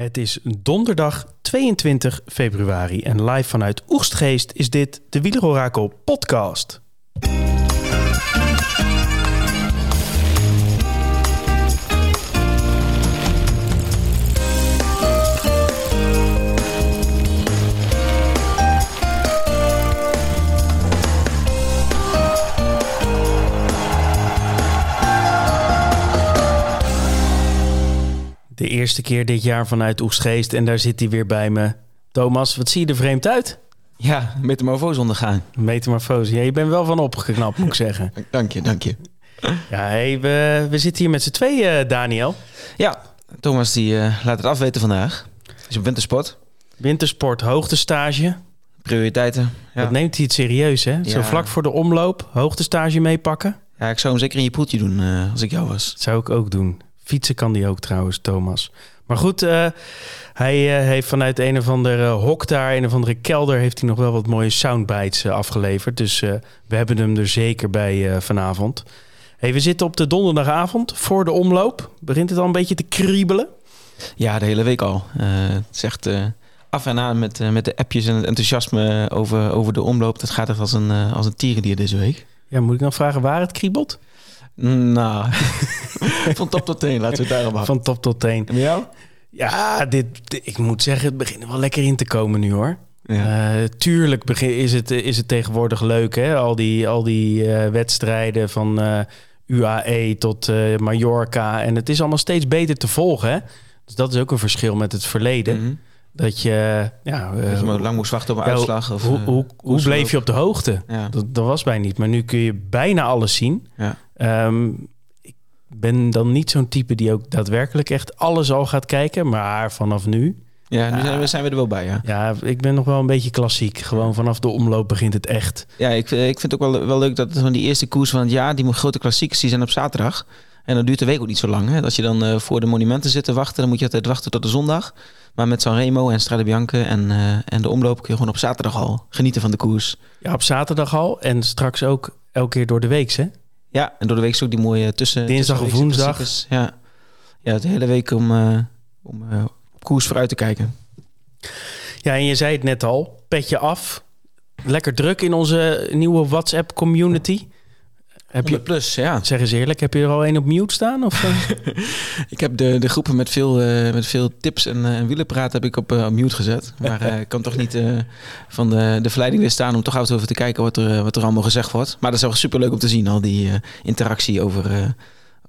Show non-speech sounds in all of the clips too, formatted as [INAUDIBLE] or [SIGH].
Het is donderdag 22 februari en live vanuit Oegstgeest is dit de Wielerorakel podcast. De eerste keer dit jaar vanuit Oegstgeest en daar zit hij weer bij me. Thomas, wat zie je er vreemd uit? Ja, metamorfose ondergaan. Metamorfose. Ja, je bent wel van opgeknapt, moet ik [LAUGHS] zeggen. Dank je, dank je. Ja, hey, we, we zitten hier met z'n tweeën, Daniel. Ja, Thomas die eh, laat het afweten vandaag. Is op wintersport. Wintersport, hoogtestage. Prioriteiten. Ja. Dat neemt hij het serieus, hè? Zo vlak voor de omloop, hoogtestage meepakken. ja, ik zou hem zeker in je poeltje doen eh, als ik jou was. Dat zou ik ook doen. Fietsen kan die ook trouwens, Thomas. Maar goed, eh, hij eh, heeft vanuit een of andere hok daar, een of andere kelder, heeft hij nog wel wat mooie soundbites eh, afgeleverd. Dus we hebben hem er zeker bij vanavond. Hey, we zitten op de donderdagavond voor de omloop. Begint het al een beetje te kriebelen? Ja, de hele week al. Het is echt af en aan met, met de appjes en het enthousiasme over, over de omloop. Dat gaat echt als een, als een tierendier deze week. Ja, moet ik dan vragen waar het kriebelt? Nou, [LAUGHS] van top tot teen. Laten we het daarop houden. Van top tot teen. En jou? Ja, dit, dit- ik moet zeggen, het begint er wel lekker in te komen nu hoor. Ja. Eh, tuurlijk begin, is, het, is het tegenwoordig leuk, hè? Al die, al die eh, wedstrijden van eh, UAE tot Mallorca. En het is allemaal steeds beter te volgen, hè? Dus dat is ook een verschil met het verleden. Mhm. Dat je... Ja, eh, Dat je maar lang moest wachten op een ja, uitslag. Of, hoe, eh, hoe, hoe bleef je op de hoogte? Ja. Dat, dat was bij niet. Maar nu kun je bijna alles zien. Ja. Ehm, ik ben dan niet zo'n type die ook daadwerkelijk echt alles al gaat kijken. Maar vanaf nu... Ja, nu zijn we, zijn we er wel bij, ja. Ja, ik ben nog wel een beetje klassiek. Gewoon vanaf de omloop begint het echt. Ja, ik, eh, ik vind het ook wel, wel leuk dat van die eerste koers van het jaar, die grote klassiekers, die zijn op zaterdag. En dan duurt de week ook niet zo lang. Hè? Als je dan eh, voor de monumenten zit te wachten, dan moet je altijd wachten tot de zondag. Maar met Sanremo en Strade Bianche en, eh, en de omloop kun je gewoon op zaterdag al genieten van de koers. Ja, op zaterdag al. En straks ook elke keer door de week, hè? Ja, en door de week is ook die mooie tussen... Dinsdag of woensdag. Ja. ja, de hele week om, eh, om op koers vooruit te kijken. Ja, en je zei het net al. Petje af. Lekker druk in onze nieuwe WhatsApp community. Heb je, plus, ja. zeg eens eerlijk, heb je er al één op mute staan? Of, eh? [LAUGHS] Ik heb de, de groepen met veel, eh, met veel tips en, en wielenpraat heb ik op mute gezet. Maar ik kan toch niet van de, de verleiding weerstaan om toch uit over te kijken wat er, wat er allemaal gezegd wordt. Maar dat is wel super leuk om te zien, al die interactie over,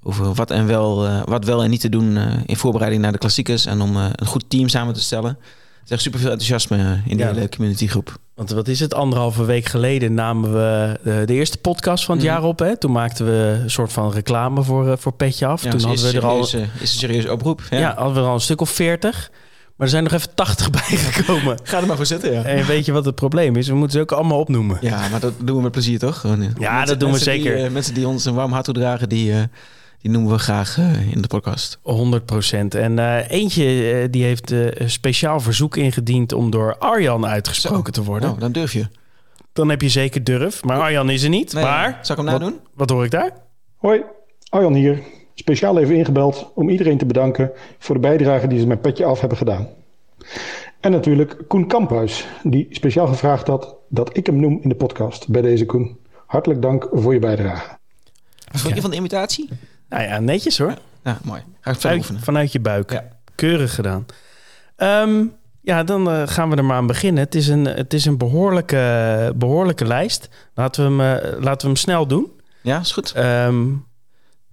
over wat, en wel, wat wel en niet te doen in voorbereiding naar de klassiekers. En om een goed team samen te stellen. Er is echt super veel enthousiasme in die Ja. hele communitygroep. Want wat is het? Anderhalve week geleden namen we de, de eerste podcast van het Mhm. jaar op. Hè? Toen maakten we een soort van reclame voor, eh, voor Petje af. Ja, Toen hadden is we er al, eh, is een serieuze oproep. Ja. ja. hadden we er al een stuk of veertig. Maar er zijn nog even 80 [LAUGHS] bijgekomen. Ga er maar voor zitten, ja. En weet je wat het probleem is? We moeten ze ook allemaal opnoemen. Ja, maar dat doen we met plezier, toch? Gewoon, eh, mensen- dat doen we die, zeker. eh, mensen die ons een warm hart toedragen, die, eh, die noemen we graag eh, in de podcast. 100 procent. En eh, eentje eh, die heeft eh, een speciaal verzoek ingediend om door Arjan uitgesproken te worden. Nou, dan durf je. Dan heb je zeker durf. Maar Arjan is er niet. Nee, maar Zal ik hem nadoen? wat hoor ik daar? Hoi, Arjan hier. Speciaal even ingebeld om iedereen te bedanken voor de bijdrage die ze met Petje Af hebben gedaan. En natuurlijk Koen Kamphuis, die speciaal gevraagd had dat ik hem noem in de podcast. Bij deze Koen, hartelijk dank voor je bijdrage. Wat vond je van de imitatie? Nou ja, netjes hoor. Ja, mooi. Ga ik verder oefenen. vanuit je buik. Ja. Keurig gedaan. Ehm, ja, dan eh, gaan we er maar aan beginnen. Het is een, het is een behoorlijke, behoorlijke lijst. Laten we, hem, eh, laten we hem snel doen. Ja, is goed. Ehm,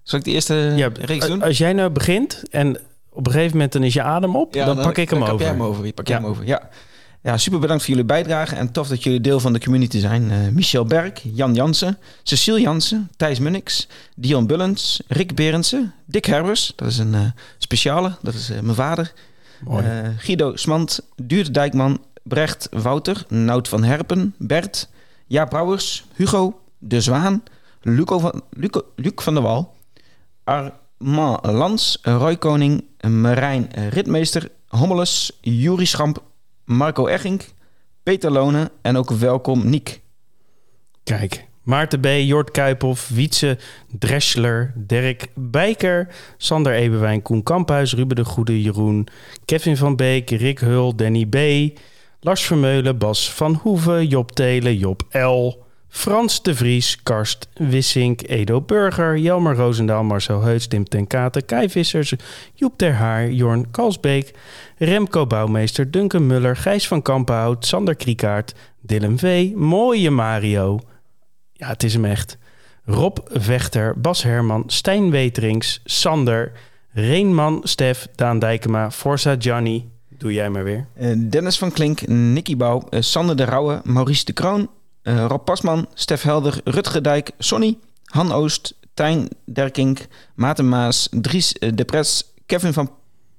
Zal ik de eerste ja, reeks doen? Als jij nou begint en op een gegeven moment dan is je adem op, dan, pak ik hem dan over. Pak jij hem over. Pak jij hem over. Ja. Ja, super bedankt voor jullie bijdrage en tof dat jullie deel van de community zijn. Eh, Michel Berg, Jan Jansen, Cecile Jansen, Thijs Munnix, Dion Bullens, Rick Berendsen, Dick Herbers, dat is een eh, speciale, dat is eh, mijn vader. Guido Smant, Duurt Dijkman, Brecht Wouter, Nout van Herpen, Bert, Jaap Brouwers, Hugo, De Zwaan, Luco van, Luco, Luc van der Wal, Armand Lans, Roy Koning, Marijn Ritmeester, Hommeles, Juri Schamp, Marco Eggink, Peter Lonen en ook welkom Niek. Kijk, Maarten B., Jort Kuiphoff, Wietse Dreschler, Dirk Bijker, Sander Eberwijn, Koen Kamphuis, Ruben de Goede, Jeroen, Kevin van Beek, Rick Hul, Danny B., Lars Vermeulen, Bas van Hoeven, Job Telen, Job L., Frans de Vries, Karst Wissink, Edo Burger, Jelmer Roosendaal, Marcel Heuts, Tim ten Katen, Kai Vissers, Joep ter Haar, Jorn Kalsbeek, Remco Bouwmeester, Duncan Muller, Gijs van Kampenhout, Sander Kriekaert, Dylan V, Mooie Mario. Ja, het is hem echt. Rob Vechter, Bas Herman, Stijn Weterings, Sander, Reenman, Stef, Daan Dijkema, Forza Johnny. Doe jij maar weer. Eh, Dennis van Klink, Nicky Bouw, eh, Sander de Rauwe, Maurice de Kroon, eh, Rob Pasman, Stef Helder, Rutger Dijk, Sonny, Han Oost, Tijn Derkink, Maarten Maas, Dries eh, de Pres, Kevin van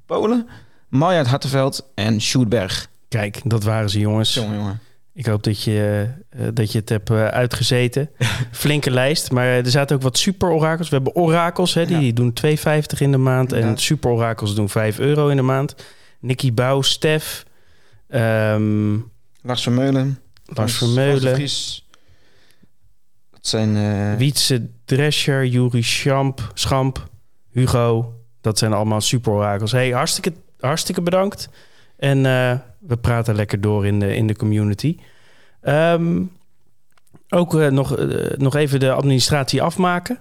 Polen, Marjaard Hartenveld en Sjoerdberg. Kijk, dat waren ze jongens. Jongen, jongen. Ik hoop dat je, eh, dat je het hebt eh, uitgezeten. [LAUGHS] Flinke lijst, maar er zaten ook wat super orakels. We hebben orakels, hè, die Ja. doen 2,50 in de maand. En Inderdaad. super orakels doen 5 euro in de maand. Nicky Bouw, Stef, ehm, Lars Vermeulen. Lars Vermeulen. Vries. Dat zijn... eh, Wietse Drescher, Juri Schamp, Schamp, Hugo. Dat zijn allemaal super orakels. Hey, hartstikke, hartstikke bedankt. En eh, we praten lekker door in de, in de community. Ehm, ook eh, nog, nog even de administratie afmaken.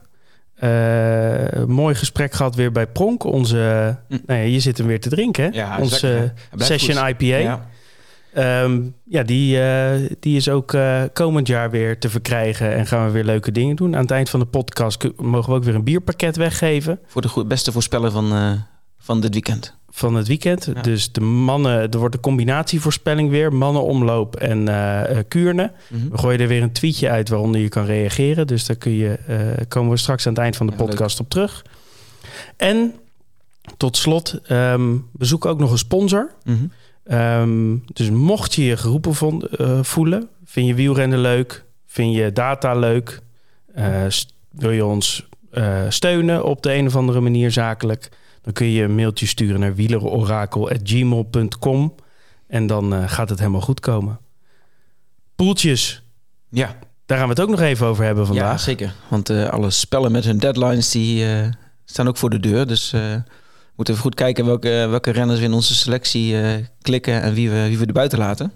Mooi gesprek gehad weer bij Pronk. Onze, Hm. nou ja, je zit hem weer te drinken, hè? Ja, Onze Session goed. IPA. Ja. Ehm, ja, die, eh, die is ook eh, komend jaar weer te verkrijgen. En gaan we weer leuke dingen doen. Aan het eind van de podcast mogen we ook weer een bierpakket weggeven. Voor de beste voorspeller van, eh, van dit weekend. Van het weekend. Ja. Dus de mannen, er wordt een combinatievoorspelling weer. Mannenomloop en Kuurne. Mhm. We gooien er weer een tweetje uit waaronder je kan reageren. Dus daar kun je, komen we straks aan het eind van de Ja, leuk. podcast op terug. En tot slot, ehm we zoeken ook nog een sponsor. Mhm. Ehm, dus mocht je je geroepen eh, voelen, vind je wielrennen leuk, vind je data leuk, eh, wil je ons eh, steunen op de een of andere manier zakelijk, dan kun je een mailtje sturen naar wielerorakel.gmail.com en dan gaat het helemaal goed komen. Poeltjes, Ja, daar gaan we het ook nog even over hebben ja, vandaag. zeker. Want alle spellen met hun deadlines die, staan ook voor de deur. Dus moeten even goed kijken welke, welke renners we in onze selectie eh, klikken en wie we, wie we er buiten laten.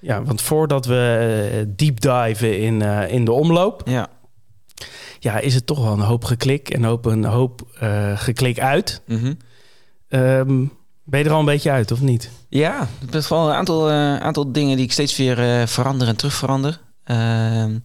Ja, want voordat we eh, deep diven in, eh, in de omloop, Ja. ja, is het toch wel een hoop geklik en hoop, een hoop geklik uit. Ehm, ben je er al een beetje uit, of niet? Ja, er zijn wel een aantal, aantal dingen die ik steeds weer eh, verander en terugverander. Ehm,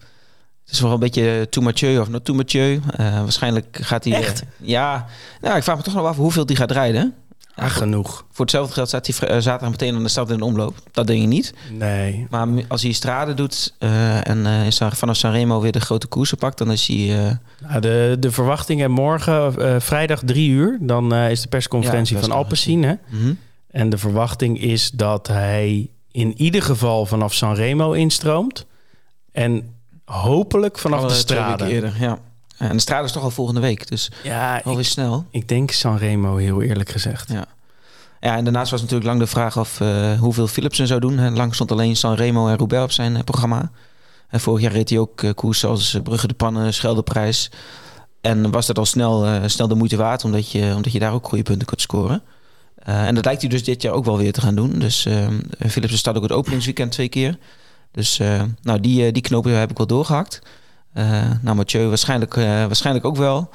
het is wel een beetje too Mathieu of not too Mathieu. Eh, waarschijnlijk gaat hij... Echt? eh, ja, nou, ik vraag me toch nog af hoeveel die gaat rijden. Ja, genoeg. Voor hetzelfde geld staat hij eh, zaterdag meteen aan de start in de omloop. Dat denk ik niet. Nee. Maar als hij strade doet eh, en San- vanaf Sanremo weer de grote koersen pakt, dan is hij... Nou, de, de verwachtingen morgen, vrijdag drie uur, dan is de persconferentie Ja, van. Alpecin. Hè? mhm. En de verwachting is dat hij in ieder geval vanaf Sanremo instroomt. En hopelijk vanaf Alle de eerder, ja. En de strade is toch al volgende week, dus Ja, alweer snel. ik denk Sanremo, heel eerlijk gezegd. Ja. Ja, en daarnaast was natuurlijk lang de vraag of eh, hoeveel Philipsen zou doen. Lang stond alleen Sanremo en Roubaix op zijn eh, programma. En vorig jaar reed hij ook eh, koers zoals eh, Brugge de Pannen, Scheldeprijs. En was dat al snel, eh, snel de moeite waard, omdat je, omdat je daar ook goede punten kunt scoren. Eh, en dat lijkt hij dus dit jaar ook wel weer te gaan doen. Dus eh Philipsen staat ook het openingsweekend twee keer. Dus eh, nou, die, eh, die knopen heb ik wel doorgehakt. Eh nou, Mathieu waarschijnlijk, eh, waarschijnlijk ook wel.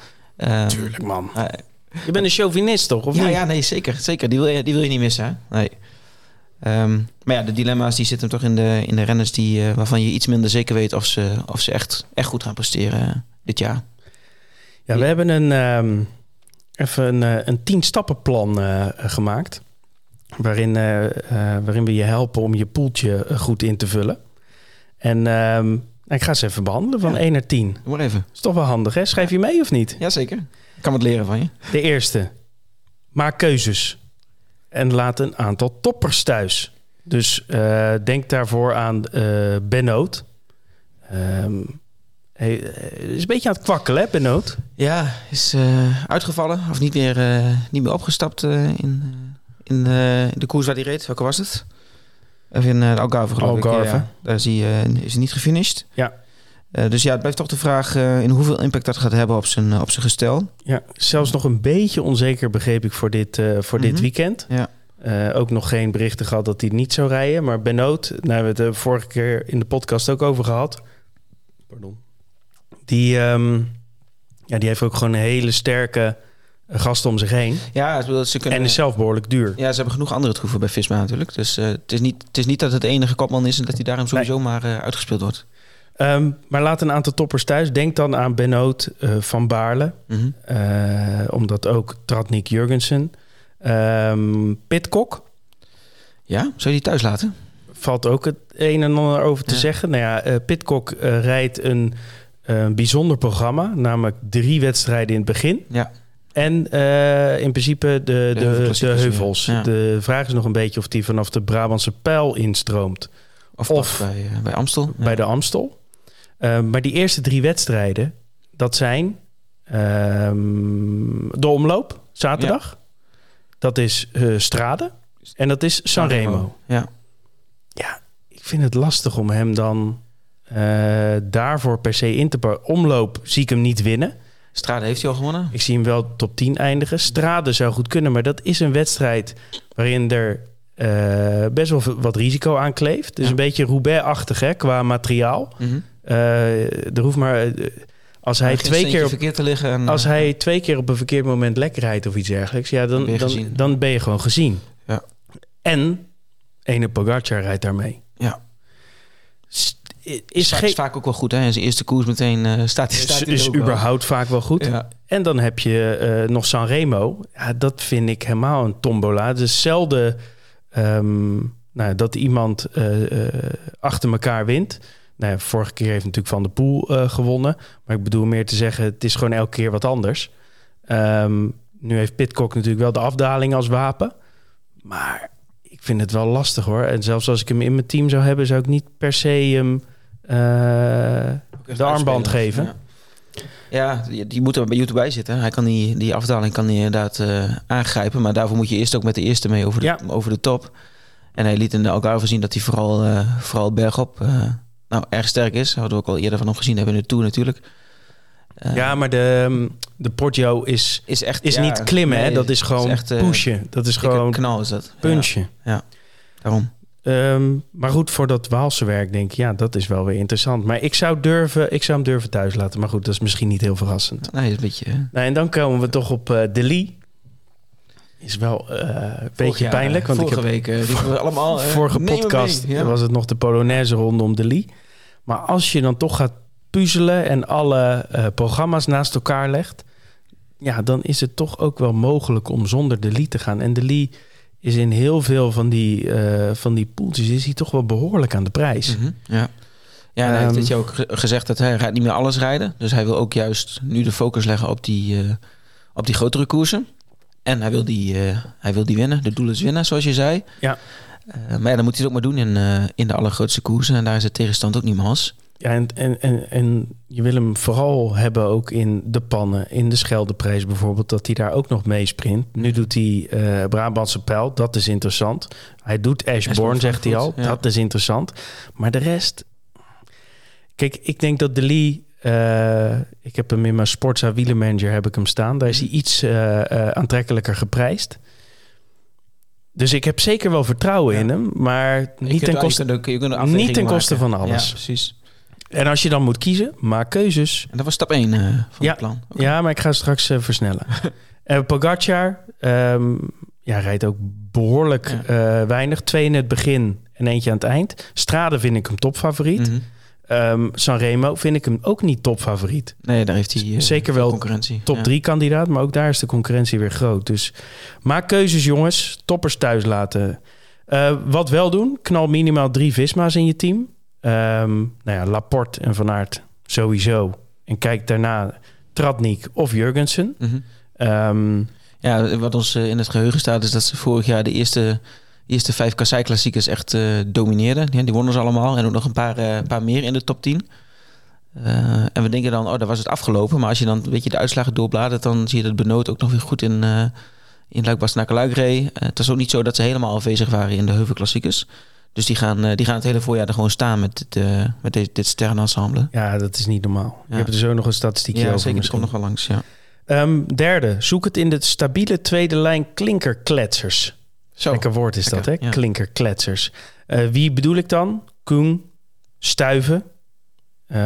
Tuurlijk, man. Je bent een chauvinist, toch? Of ja, niet? ja, nee, zeker. zeker. Die, wil je, die wil je niet missen. Hè? Nee. Ehm, maar ja, de dilemma's die zitten toch in de, in de renners die, eh, waarvan je iets minder zeker weet of ze, of ze echt, echt goed gaan presteren dit jaar. Ja, we hebben een, ehm, even een, een tien stappenplan eh, gemaakt. Waarin, waarin we je helpen om je poeltje goed in te vullen. En ehm, ik ga ze even behandelen van Ja. 1 naar 10. Doe maar even. Is toch wel handig, hè? Schrijf je mee of niet? Jazeker. Ik kan wat leren van je. De eerste. Maak keuzes. En laat een aantal toppers thuis. Dus eh, denk daarvoor aan eh Benoot. Ehm, hij hij is een beetje aan het kwakkelen, hè, Benoot? Ja, is eh, uitgevallen of niet meer, niet meer opgestapt in, in, in de koers waar hij reed. Welke was het? Even in eh, Algarve geloof. Algarve. Ja. Daar is hij, eh, is hij niet gefinished. Ja. Eh, dus ja, het blijft toch de vraag in hoeveel impact dat gaat hebben op zijn, op zijn gestel. Ja, zelfs nog een beetje onzeker begreep ik voor dit, voor dit Mhm. weekend. Ja. Ook nog geen berichten gehad dat hij niet zou rijden. Maar Benoot, daar hebben we het de vorige keer in de podcast ook over gehad. Pardon. Die, ehm, ja, die heeft ook gewoon een hele sterke gasten om zich heen. Ja, ze kunnen... En is zelf behoorlijk duur. Ja, ze hebben genoeg andere troeven bij Visma natuurlijk. Dus eh, het, is niet, het is niet dat het enige kopman is en dat hij daarom sowieso maar eh, uitgespeeld wordt. Ehm, maar laat een aantal toppers thuis. Denk dan aan Benoot eh, van Baarle. Mhm. Omdat ook Tratnik Jurgensen. Ehm Pitcock Ja, zou je die thuis laten? valt ook het een en ander over te Ja. zeggen. Nou ja, Pitcock rijdt een eh, bijzonder programma. Namelijk drie wedstrijden in het begin. Ja. En eh, in principe de, de, de, heuvels. ja. De vraag is nog een beetje of die vanaf de Brabantse pijl instroomt. Of, bij, eh, bij Amstel? Ja. bij de Amstel. Eh, maar die eerste drie wedstrijden, dat zijn ehm, de omloop, zaterdag. Dat is Strade. En dat is Sanremo. Ja. Ja, ik vind het lastig om hem dan daarvoor per se in te pakken. Omloop zie ik hem niet winnen. Strade heeft hij al gewonnen. Ik zie hem wel top 10 eindigen. Strade zou goed kunnen, maar dat is een wedstrijd waarin er eh, best wel wat risico aan kleeft. Ja. een beetje Roubaix-achtig hè, qua materiaal. Mhm. Eh, er hoeft maar... eh, als hij, twee keer op, verkeerd te liggen. En, als hij twee keer op een verkeerd moment lekker rijdt of iets dergelijks... Ja, dan, ben je dan, dan ben je gewoon gezien. Ja. En ene Pogacar rijdt daarmee. Ja. Is, is, geen, is vaak ook wel goed. Hè? In zijn eerste koers meteen eh, staat hij is, staat is er wel. überhaupt vaak wel goed. Ja. En dan heb je eh, nog Sanremo. Ja, dat vind ik helemaal een tombola. Het is zelden ehm, nou, dat iemand eh, eh, achter elkaar wint. Nou, ja, vorige keer heeft natuurlijk Van der Poel eh, gewonnen. Maar ik bedoel meer te zeggen, het is gewoon elke keer wat anders. Ehm, nu heeft Pitcock natuurlijk wel de afdaling als wapen. Maar ik vind het wel lastig hoor. En zelfs als ik hem in mijn team zou hebben, zou ik niet per se hem de armband geven. Ja. Ja, die, die moet er bij YouTube bij zitten. Hij kan die, die afdaling kan hij inderdaad eh, aangrijpen. Maar daarvoor moet je eerst ook met de eerste mee over de, Ja. over de top. En hij liet in de Algarve zien dat hij vooral, eh, vooral bergop eh, nou, erg sterk is. Hadden we ook al eerder van hem gezien hebben in de Tour natuurlijk. Eh, Ja, maar de, de Portio is, is, echt, is ja, niet klimmen, hè? Dat is gewoon echt, eh, pushen. Dat is gewoon knal is dat. punchen. Ja, daarom. Ehm, maar goed, voor dat Waalse werk denk ik, ja, dat is wel weer interessant. Maar ik zou, durven, ik zou hem durven thuis laten. Maar goed, dat is misschien niet heel verrassend. Nee, een beetje... eh, Nou, en dan komen we toch op eh De Lee. Is wel eh, een beetje jaar, pijnlijk. Want ik vorige heb week eh, we allemaal... eh, vorige podcast mee. Ja. was het nog de Polonaise rondom De Lee. Maar als je dan toch gaat puzzelen en alle eh, programma's naast elkaar legt... ja, dan is het toch ook wel mogelijk om zonder De Lee te gaan. En De Lee is in heel veel van die, eh van die poeltjes is hij toch wel behoorlijk aan de prijs. Mhm, Ja. Ja, en hij heeft Ehm, jaar ook ge- gezegd dat hij gaat niet meer alles rijden. Dus hij wil ook juist nu de focus leggen op die, eh, op die grotere koersen. En hij wil die, eh, hij wil die winnen. De doel is winnen, zoals je zei. Ja. Maar ja, dan moet hij het ook maar doen in, in de allergrootste koersen. En daar is de tegenstand ook niet mals. Ja, en, en, en, en je wil hem vooral hebben ook in de pannen, in de Scheldeprijs bijvoorbeeld, dat hij daar ook nog mee sprint. Nu doet hij eh Brabantse pijl, dat is interessant. Hij doet Ashbourne, zegt hij al, ja. dat is interessant. Maar de rest... Kijk, ik denk dat De Lee... eh, ik heb hem in mijn Sportza wielermanager heb ik hem staan. Daar is hij iets eh, aantrekkelijker geprijsd. Dus ik heb zeker wel vertrouwen Ja. in hem, maar niet ten koste... Niet ten van alles. Ja, precies. En als je dan moet kiezen, maak keuzes. En dat was stap 1 van Ja. het plan. Ja, maar ik ga straks eh, versnellen. [LAUGHS] Eh Pogacar ehm, ja, rijdt ook behoorlijk eh, weinig. Twee in het begin en eentje aan het eind. Strade vind ik hem topfavoriet. Mhm. Ehm, Sanremo vind ik hem ook niet topfavoriet. Nee, daar heeft hij eh, Zeker wel concurrentie. Top Ja. 3 kandidaat, maar ook daar is de concurrentie weer groot. Dus maak keuzes jongens. Toppers thuis laten. Eh, wat wel doen, knal minimaal drie Visma's in je team. Ehm, nou ja, Laporte en Van Aert sowieso. En kijk daarna Tratnik of Jurgensen. Mhm. Ehm, Ja, wat ons eh, in het geheugen staat is dat ze vorig jaar de eerste, eerste vijf kassei-klassiekers echt eh, domineerden. Ja, die wonnen ze allemaal en ook nog een paar, eh, paar meer in de top 10. Eh, en we denken dan, oh, daar was het afgelopen. Maar als je dan een beetje de uitslagen doorbladert, dan zie je dat Benoot ook nog weer goed in, in luik bastenaken luik reed. Het was ook niet zo dat ze helemaal afwezig waren in de heuvelklassiekers. Dus die gaan, eh, die gaan het hele voorjaar er gewoon staan met dit, eh, met dit, dit sterrenensemble. Ja, dat is niet normaal. Ja. Je hebt er zo nog een statistiekje Ja, over zeker. Misschien. komt nog wel langs, ja. Ehm, derde, zoek het in de stabiele tweede lijn klinkerkletsers. Zo. Lekker woord is dat, hè? Ja. Klinkerkletsers. Eh, wie bedoel ik dan? Koen, Stuiven.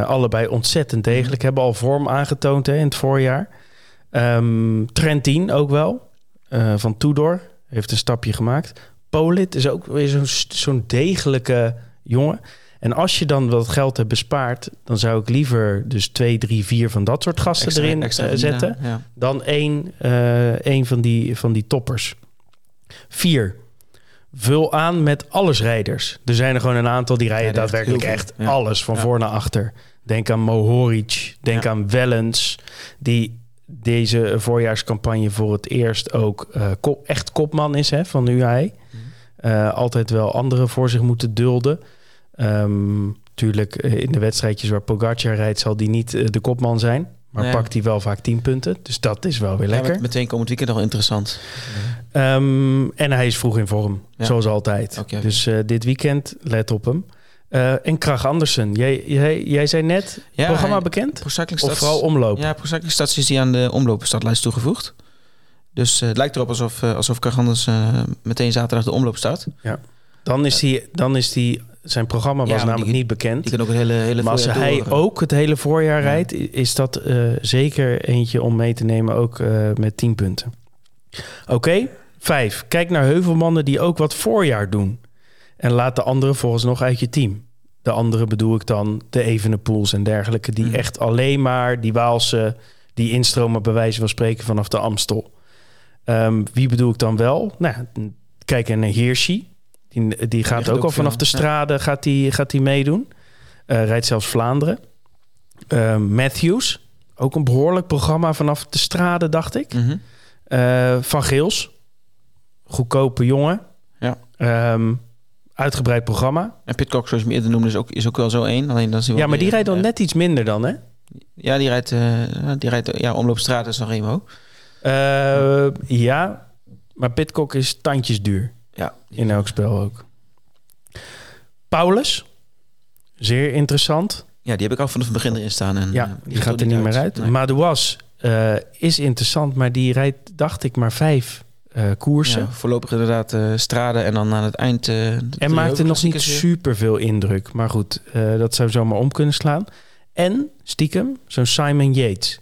Allebei ontzettend degelijk. Hebben al vorm aangetoond hè, in het voorjaar. Ehm Trentin ook wel. Van Tudor. Heeft een stapje gemaakt. Polit is ook weer zo'n zo'n degelijke jongen. En als je dan wat geld hebt bespaard... dan zou ik liever dus twee, drie, vier van dat soort gasten Extra- erin extra eh, zetten Ja. dan één, eh, één van, die, van die toppers. Vier. Vul aan met allesrijders. Er zijn er gewoon een aantal die rijden Ja, daadwerkelijk echt alles van voor naar achter. Denk aan Mohoric, denk aan Wellens, die deze voorjaarscampagne voor het eerst ook eh, kop- echt kopman is hè, van de UAE. Eh, altijd wel anderen voor zich moeten dulden. Ehm tuurlijk, eh, in de wedstrijdjes waar Pogacar rijdt, zal die niet eh, de kopman zijn. Maar Nee. pakt hij wel vaak 10 punten. Dus dat is wel weer Ja, lekker. met- meteen komend weekend nog interessant. Ehm, en hij is vroeg in vorm, Ja. zoals altijd. Dus eh, dit weekend, let op hem. Eh, en Krach Andersen, jij, jij, jij zei net, Ja, programma bekend? Of vooral omloop? Ja, Pro Cycling Stats is die aan de omloopstartlijst toegevoegd. Dus eh, het lijkt erop alsof, uh, alsof eh, meteen zaterdag de omloop start. Dan is, die, dan is die, zijn programma was Ja, namelijk die- niet bekend. Die kan ook het hele, hele maar als hij eh, ook het hele voorjaar Ja. rijdt, is dat eh, zeker eentje om mee te nemen, ook eh, met 10 punten. Oké, vijf. Kijk naar heuvelmannen die ook wat voorjaar doen. En laat de anderen volgens nog uit je team. De anderen bedoel ik dan de Evenepoels en dergelijke... die Hmm. echt alleen maar die Waalse... die instromen bij wijze van spreken vanaf de Amstel. Ehm, wie bedoel ik dan wel? Nou, kijk naar Hirschi. Die, die gaat ook ook al vanaf de ja. strade gaat die, gaat die meedoen. Eh, rijdt zelfs Vlaanderen. Ehm, Matthews, ook een behoorlijk programma vanaf de strade, dacht ik. mhm. Eh, van Geels, goedkope jongen. Ja. Ehm, uitgebreid programma. En Pitcock, zoals je me eerder noemde, is ook, is ook wel zo één. Alleen dan is Ja, maar die rijdt dan eh, net iets minder dan, hè? Ja, die rijdt, die rijdt ja, omloopstraat is nog Remo. Eh, ja, maar Pitcock is tandjes duur. Ja, In elk spel ook. Paulus, zeer interessant. ja, die heb ik al vanaf het begin erin staan. En, Ja, eh, die gaat er niet meer uit. Nee. Madouas eh, is interessant, maar die rijdt, dacht ik, maar vijf eh, koersen. Ja, voorlopig inderdaad eh straden en dan aan het eind... En maakte nog niet super veel indruk. Maar goed, dat zou zomaar om kunnen slaan. En stiekem, zo'n Simon Yates.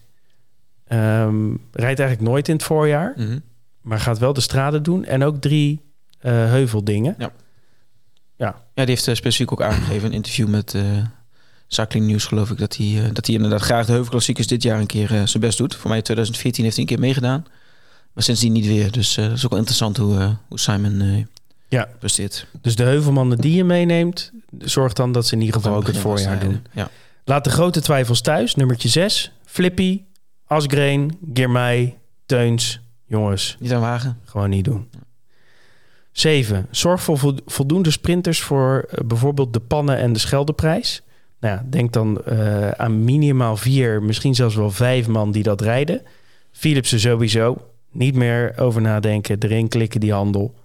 Ehm, rijdt eigenlijk nooit in het voorjaar. Mhm. Maar gaat wel de straden doen. En ook drie eh, heuveldingen. Ja, die heeft eh, specifiek ook aangegeven in een interview met uh, Cycling News, geloof ik, dat hij, dat hij inderdaad graag de heuvelklassiekers dit jaar een keer zijn best doet. Voor mij in 2014 heeft hij een keer meegedaan. Maar sindsdien niet weer. Dus dat is ook wel interessant hoe, hoe Simon Ja. presteert. Dus de heuvelmannen die je meeneemt... zorg dan dat ze in ieder geval Dan ook het voorjaar doen. Ja. Laat de grote twijfels thuis. Nummertje 6. Flippy, Asgreen, Girmay, Teuns. Jongens, Niet aan wagen. Gewoon niet doen. 7. Zorg voor vo- voldoende sprinters voor eh, bijvoorbeeld de pannen en de scheldeprijs. Nou ja, denk dan eh, aan minimaal vier, misschien zelfs wel vijf man die dat rijden. Philipsen sowieso. Niet meer over nadenken, erin klikken die handel.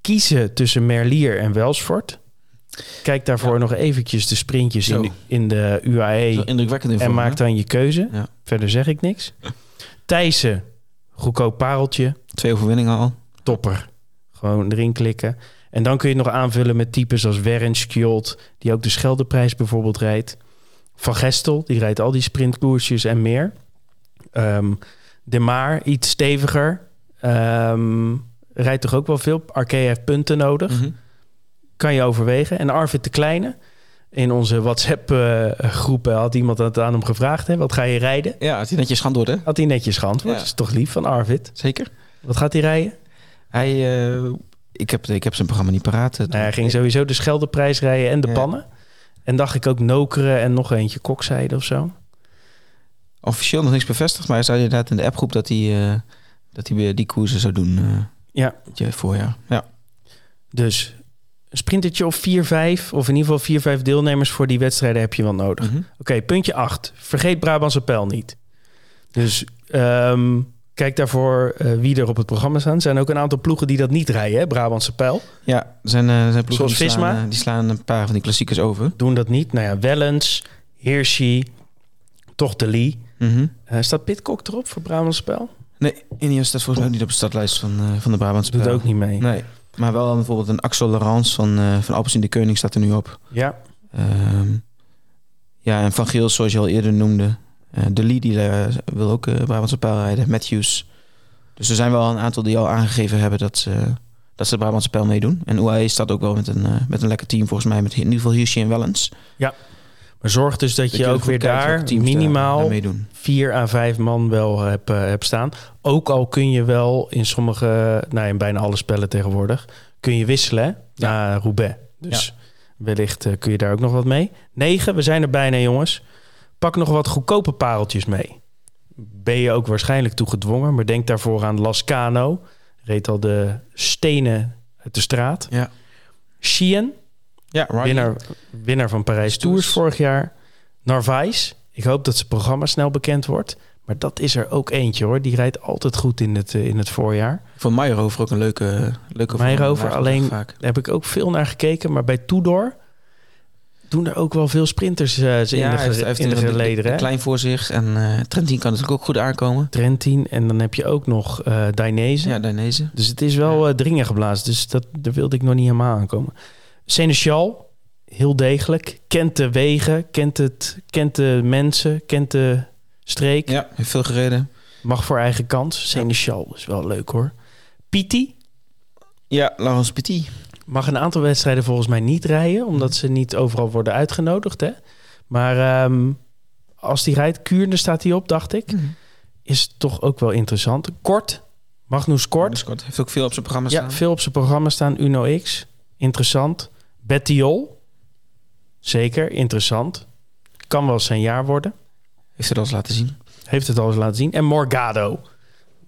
Kiezen tussen Merlier en Welsford. Kijk daarvoor Ja. nog eventjes de sprintjes in de, in de UAE indrukwekkend in en maak dan je keuze. Ja. Verder zeg ik niks. Thijssen, goedkoop pareltje Twee overwinningen al. topper. Gewoon erin klikken. En dan kun je het nog aanvullen met types als Wern, Skjold, die ook de Scheldeprijs bijvoorbeeld rijdt. Van Gestel, die rijdt al die sprintkoersjes en meer. Ehm de Maar, iets steviger. Ehm, rijdt toch ook wel veel. Arkea heeft punten nodig. Mhm. Kan je overwegen. En Arvid de Kleine, in onze WhatsApp-groepen had iemand het aan hem gevraagd. Hè? Wat ga je rijden? Ja, had hij netjes geantwoord, hè? Had hij netjes geantwoord. Ja. Dat is toch lief van Arvid. Zeker. Wat gaat hij rijden? Hij, eh, ik, heb, ik heb zijn programma niet paraat. Nou, hij ging sowieso de Scheldeprijs rijden en de Ja. pannen. En dacht ik ook Nokeren en nog eentje Kokzijde of zo. Officieel nog niks bevestigd, maar hij zei inderdaad in de appgroep dat hij, eh, dat hij weer die koersen zou doen. eh Ja. het voorjaar. Ja. Dus een sprintertje of 4-5, of in ieder geval 4-5 deelnemers voor die wedstrijden heb je wel nodig. Mhm. Oké, puntje 8. Vergeet Brabantse pijl niet. Dus ehm, Kijk daarvoor uh, wie er op het programma staan. Er zijn ook een aantal ploegen die dat niet rijden, hè? Brabantse pijl. Ja, er zijn, uh, zijn ploegen Zoals die Visma. slaan, uh, die slaan een paar van die klassiekers over. Doen dat niet. Nou ja, Wellens, Hirschi, toch de Lee. Mm -hmm. staat Pitcock erop voor Brabantse pijl? Nee, Ineos staat volgens mij niet op de startlijst van, van de Brabantse Doet pijl. ook niet mee. Nee, maar wel bijvoorbeeld een Axel Laurens van, van Alpes in de Koning staat er nu op. Ja. Um, ja, en Van Geel, zoals je al eerder noemde. Uh, de Lee die uh, wil ook uh, Brabantse pijl rijden. Matthews. Dus er zijn wel een aantal die al aangegeven hebben dat ze, dat ze de Brabantse pijl meedoen. En UAE staat ook wel met een, met een lekker team volgens mij. Met in ieder geval Hirschi en Wellens. Ja, maar zorg dus dat, dat je ook weer daar minimaal daar, vier à vijf man wel hebt, hebt staan. Ook al kun je wel in sommige, nou in bijna alle spellen tegenwoordig, kun je wisselen hè, ja. naar Roubaix. Dus... Ja. Wellicht uh, kun je daar ook nog wat mee. 9, we zijn er bijna jongens. Pak nog wat goedkope pareltjes mee. Ben je ook waarschijnlijk toe gedwongen, maar denk daarvoor aan Lascano. Reed al de stenen uit de straat. Ja. Sheehan, ja, winnaar, winnaar van Parijs Tours vorig jaar. Narvaez, ik hoop dat zijn programma snel bekend wordt. Maar dat is er ook eentje hoor. Die rijdt altijd goed in het, uh, in het voorjaar. Van Meijerhofer ook een leuke leuke Meijerhofer, alleen vaak. daar heb ik ook veel naar gekeken. Maar bij Tudor doen er ook wel veel sprinters uh, in ja, de, heeft, in de een- gelederen. hè? Klein voor zich. En eh Trentin kan natuurlijk ook goed aankomen. Trentin en dan heb je ook nog eh Dainese. Ja, Dainese. Dus het is wel eh, dringen geblazen. Dus dat, daar wilde ik nog niet helemaal aankomen. Seneschal, heel degelijk. Kent de wegen, kent, het, kent de mensen, kent de streek. Ja, heeft veel gereden. Mag voor eigen kans. Seneschal is wel leuk hoor. Piti Ja, Laurens Petit. mag een aantal wedstrijden volgens mij niet rijden. Omdat ze niet overal worden uitgenodigd. Hè? Maar ehm, als die rijdt, Kuurne staat hij op, dacht ik. Is toch ook wel interessant. Kort, Magnus Kort. Scott heeft ook veel op zijn programma Ja, staan. veel op zijn programma staan. Uno X, interessant. Bettiol, zeker, interessant. Kan wel zijn jaar worden. Heeft dat eens laten zien. Heeft het al eens laten zien. En Morgado.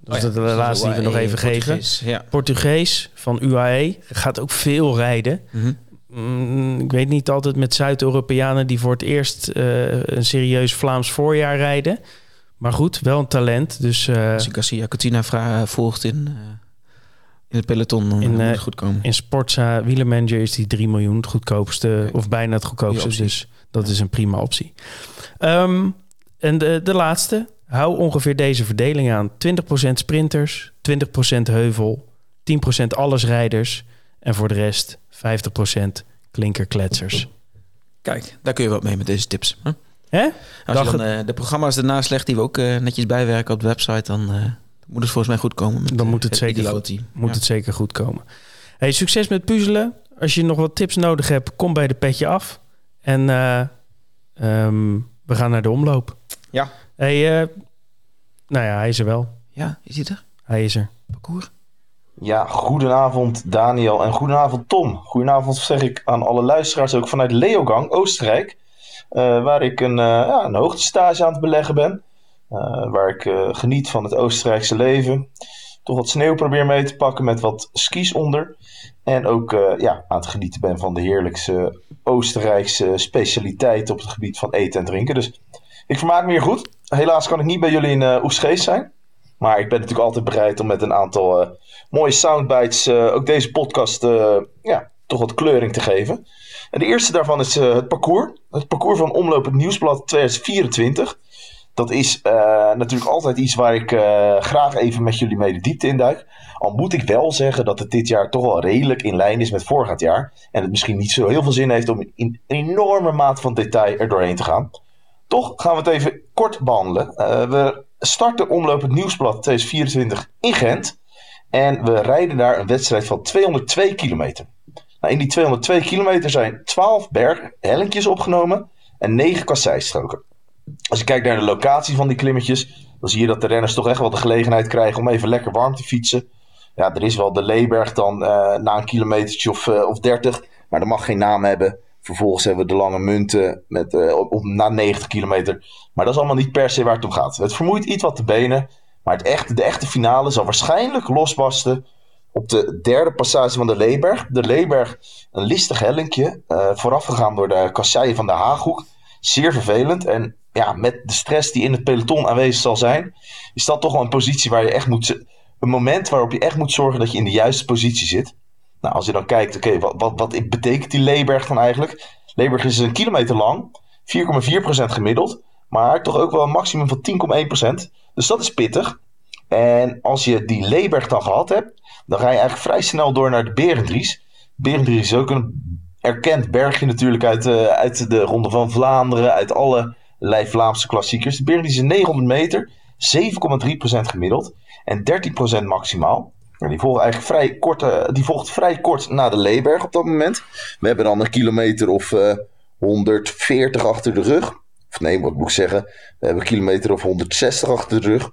Dat is Oh ja, de laatste die we nog even geven. Portugees, Ja. Portugees van UAE. Gaat ook veel rijden. Mhm. Mm, ik weet niet altijd met Zuid-Europeanen die voor het eerst eh, een serieus Vlaams voorjaar rijden. Maar goed, wel een talent. Dus eh, Als ik Garcia Cortina vra- volgt in, eh, in het peloton, dan In, moet eh, het goed komen. in Sportza Wielermanager is die 3 miljoen het goedkoopste. Of bijna het goedkoopste. Dus dat is een prima optie. Ehm, en de, de laatste. Hou ongeveer deze verdeling aan. 20% sprinters, 20% heuvel, 10% allesrijders. En voor de rest 50% klinkerkletsers. Kijk, daar kun je wat mee met deze tips. Hè? Hè? Als Dag- je dan eh, de programma's ernaast legt die we ook eh, netjes bijwerken op de website, dan eh, moet het volgens mij goed komen. Met, Dan eh, moet het zeker goed- team. Moet Ja. het zeker goed komen. Hey, succes met puzzelen. Als je nog wat tips nodig hebt, kom bij de petje af. En eh, ehm, we gaan naar de omloop. Ja. Hey, eh, nou ja, hij is er wel. Ja, is hij er? Hij is er. Parcours? Ja, goedenavond Daniel en goedenavond Tom. Goedenavond zeg ik aan alle luisteraars ook vanuit Leogang, Oostenrijk. eh, waar ik een, eh, ja, een hoogtestage aan het beleggen ben. Eh, waar ik eh, geniet van het Oostenrijkse leven. Toch wat sneeuw probeer mee te pakken met wat skis onder. En ook eh, ja, aan het genieten ben van de heerlijkste Oostenrijkse specialiteit op het gebied van eten en drinken. Dus ik vermaak me hier goed. Helaas kan ik niet bij jullie in uh, zijn. Maar ik ben natuurlijk altijd bereid om met een aantal mooie soundbites eh, ook deze podcast ja, toch wat kleuring te geven. En de eerste daarvan is het parcours. Het parcours van Omloop het Nieuwsblad 2024. Dat is eh, natuurlijk altijd iets waar ik eh, graag even met jullie mee de diepte induik. Al moet ik wel zeggen dat het dit jaar toch wel redelijk in lijn is met vorig jaar. En het misschien niet zo heel veel zin heeft om in een enorme maat van detail er doorheen te gaan. Toch gaan we het even kort behandelen. Eh, we starten Omloop het Nieuwsblad 2024 in Gent. En we rijden daar een wedstrijd van 202 kilometer. Nou, in die 202 kilometer zijn 12 berghellingjes opgenomen en 9 kasseistroken. Als je kijkt naar de locatie van die klimmetjes, dan zie je dat de renners toch echt wel de gelegenheid krijgen om even lekker warm te fietsen. Ja, er is wel de Leeberg dan eh, na een kilometertje of, eh, of 30, maar dat mag geen naam hebben. Vervolgens hebben we de lange munten met, eh, op, na 90 kilometer. Maar dat is allemaal niet per se waar het om gaat. Het vermoeit iets wat de benen, maar het echte, de echte finale zal waarschijnlijk losbarsten op de derde passage van de Leeberg. De Leeberg, een listig hellinkje, voorafgegaan door de kasseien van de Haaghoek. Zeer vervelend. En ja, met de stress die in het peloton aanwezig zal zijn, is dat toch wel een positie waar je echt moet. Een moment waarop je echt moet zorgen dat je in de juiste positie zit. Nou, als je dan kijkt, oké, wat, wat, wat betekent die Leeberg dan eigenlijk? Leeberg is een kilometer lang, 4,4% gemiddeld, maar toch ook wel een maximum van 10,1%. Dus dat is pittig. En als je die Leeberg dan gehad hebt, dan ga je eigenlijk vrij snel door naar de Berendries. Berendries is ook een erkend bergje natuurlijk uit, uh, uit de Ronde van Vlaanderen, uit alle Vlaamse klassiekers. De Berendries is 900 meter, 7,3% gemiddeld en 13% maximaal. die, volgt eigenlijk vrij kort, uh, die volgt vrij kort na de Leeberg op dat moment. We hebben dan een kilometer of uh, 140 achter de rug. Of nee, wat moet ik zeggen? We hebben een kilometer of 160 achter de rug. En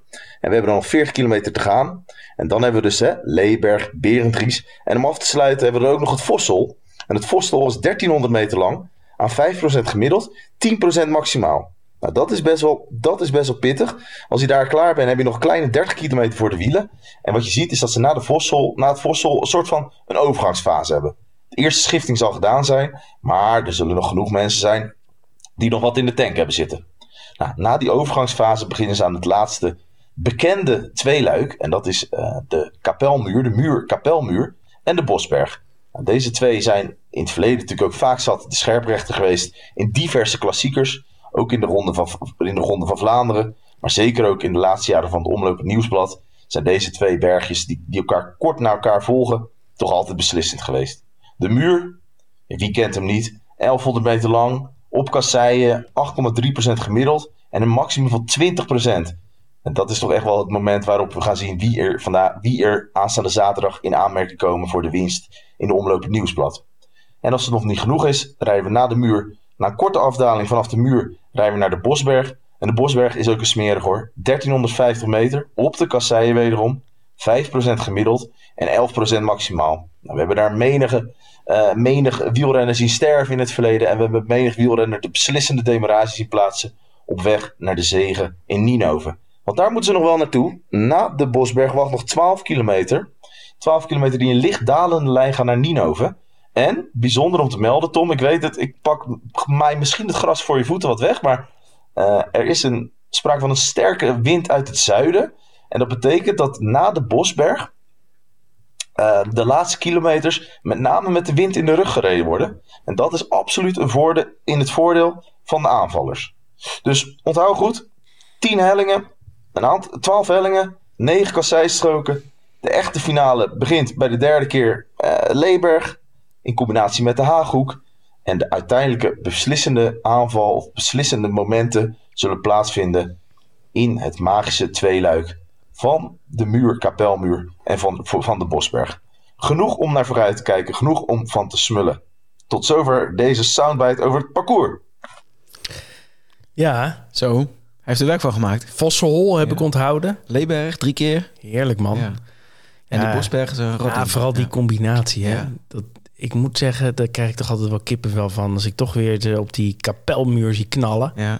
we hebben dan nog 40 kilometer te gaan. En dan hebben we dus hè, Leeberg, Berendries. En om af te sluiten hebben we er ook nog het Vossel. En het Vossel is 1300 meter lang. Aan 5% gemiddeld, 10% maximaal. Nou, dat is, best wel, dat is best wel pittig. Als je daar klaar bent, heb je nog een kleine 30 kilometer voor de wielen. En wat je ziet is dat ze na, de na het Vossel een soort van een overgangsfase hebben. De eerste schifting zal gedaan zijn, maar er zullen nog genoeg mensen zijn die nog wat in de tank hebben zitten. Nou, na die overgangsfase beginnen ze aan het laatste bekende tweeluik. En dat is uh, de kapelmuur, de muur, kapelmuur en de Bosberg. Nou, deze twee zijn in het verleden natuurlijk ook vaak zat de scherprechter geweest in diverse klassiekers. Ook in de, ronde van, in de Ronde van Vlaanderen. Maar zeker ook in de laatste jaren van het Omloop Nieuwsblad. Zijn deze twee bergjes die, die elkaar kort na elkaar volgen. Toch altijd beslissend geweest. De muur, wie kent hem niet? 1100 meter lang. Op kasseien 8,3% gemiddeld. En een maximum van 20%. En dat is toch echt wel het moment waarop we gaan zien wie er, vandaag, wie er aanstaande zaterdag in aanmerking komen voor de winst in de omloop nieuwsblad. En als het nog niet genoeg is, rijden we na de muur, na een korte afdaling vanaf de muur, rijden we naar de Bosberg. En de Bosberg is ook een smerig hoor. 1350 meter, op de kasseien wederom. 5% gemiddeld en 11% maximaal. Nou, we hebben daar menige, uh, menig wielrenner zien sterven in het verleden. En we hebben menig wielrenner de beslissende demarage zien plaatsen op weg naar de zegen in Ninove. Want daar moeten ze nog wel naartoe. Na de Bosberg wacht nog 12 kilometer. 12 kilometer die in licht dalende lijn gaan naar Ninove. En, bijzonder om te melden, Tom, ik weet het, ik pak mij misschien het gras voor je voeten wat weg, maar uh, er is een, sprake van een sterke wind uit het zuiden. En dat betekent dat na de Bosberg uh, de laatste kilometers met name met de wind in de rug gereden worden. En dat is absoluut een voordeel, in het voordeel van de aanvallers. Dus onthoud goed, 10 hellingen, een aantal, 12 hellingen, 9 kasseistroken. De echte finale begint bij de derde keer uh, Leeberg in combinatie met de Haaghoek. En de uiteindelijke beslissende aanval of beslissende momenten zullen plaatsvinden in het magische tweeluik van de muur, kapelmuur en van, van de Bosberg. Genoeg om naar vooruit te kijken, genoeg om van te smullen. Tot zover deze soundbite over het parcours. Ja, zo. Hij heeft er werk van gemaakt. Vossel heb ik onthouden. Leeberg drie keer. Heerlijk man. Ja. En de Bosberg is een Ja, vooral die combinatie. Hè? Dat, ik moet zeggen, daar krijg ik toch altijd wel kippenvel van. Als ik toch weer op die kapelmuur zie knallen. Ja.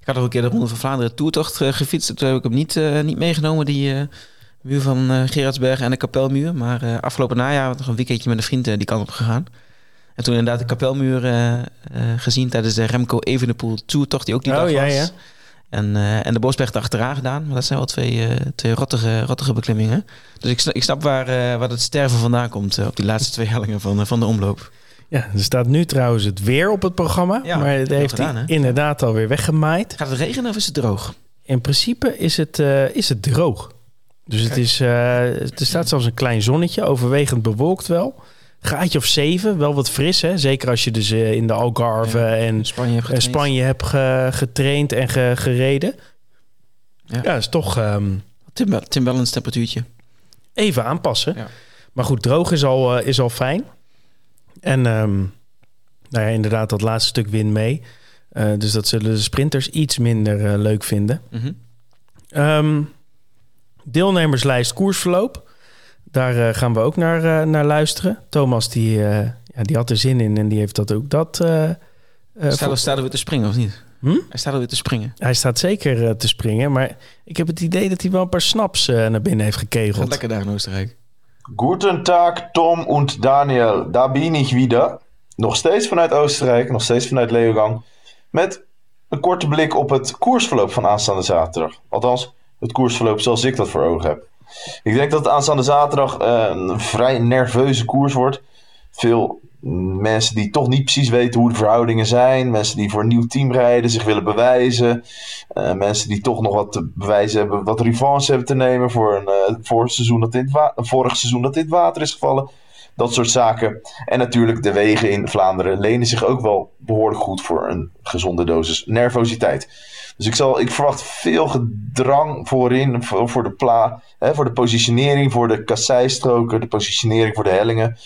Ik had ook een keer de Ronde van Vlaanderen toertocht uh, gefietst. Toen heb ik hem niet, uh, niet meegenomen, die uh, muur van Gerardsberg en de kapelmuur. Maar afgelopen najaar nog een weekendje met een vriend die kant op gegaan. En toen inderdaad de kapelmuur gezien tijdens de Remco Evenepoel toertocht, die ook die oh, dag ja, was. Ja. En, uh, en de Bosberg achteraan gedaan. Maar dat zijn wel twee, uh, twee rottige, rottige beklimmingen. Dus ik snap, ik snap waar, uh, waar het sterven vandaan komt op die laatste twee hellingen van, van de omloop. Ja, er staat nu trouwens het weer op het programma. Ja, maar het heeft gedaan, hij inderdaad alweer weggemaaid. Gaat het regenen of is het droog? In principe is het, is het droog. Dus het is, er staat zelfs een klein zonnetje, overwegend bewolkt wel. Gaatje of zeven, wel wat fris hè. Zeker als je dus in de Algarve Ja, en Spanje hebt getraind. Spanje hebt ge- getraind en ge- gereden. Ja. Ja, is toch ehm, Tim, Tim Wellens temperatuurtje. even aanpassen. Ja. Maar goed, droog is al, eh, is al fijn. En ehm, nou ja, inderdaad, dat laatste stuk wint mee. Eh, dus dat zullen de sprinters iets minder eh, leuk vinden. Mhm. Ehm, deelnemerslijst koersverloop. Daar eh, gaan we ook naar, eh, naar luisteren. Thomas die, eh, ja, die had er zin in en die heeft dat ook dat. Staat er, staat er weer te springen of niet? Hm? Hij staat er weer te springen. Hij staat zeker te springen, maar ik heb het idee dat hij wel een paar snaps naar binnen heeft Gaat gekegeld. lekker daar in Oostenrijk. Guten Tag, Tom und Daniel. Daar bin ich wieder. Nog steeds vanuit Oostenrijk, nog steeds vanuit Leogang. Met een korte blik op het koersverloop van aanstaande zaterdag. Althans, het koersverloop zoals ik dat voor ogen heb. Ik denk dat het aanstaande zaterdag uh, een vrij nerveuze koers wordt. Veel mensen die toch niet precies weten hoe de verhoudingen zijn. Mensen die voor een nieuw team rijden, zich willen bewijzen. Uh, mensen die toch nog wat te bewijzen hebben, wat revanche hebben te nemen voor een, uh, voor seizoen dat dit vorig seizoen dat dit water is gevallen. Dat soort zaken. En natuurlijk de wegen in Vlaanderen lenen zich ook wel behoorlijk goed voor een gezonde dosis nervositeit. Dus ik, zal, ik verwacht veel gedrang voorin voor, voor de, pla, hè, voor de positionering, voor de kasseistroken, de positionering voor de hellingen.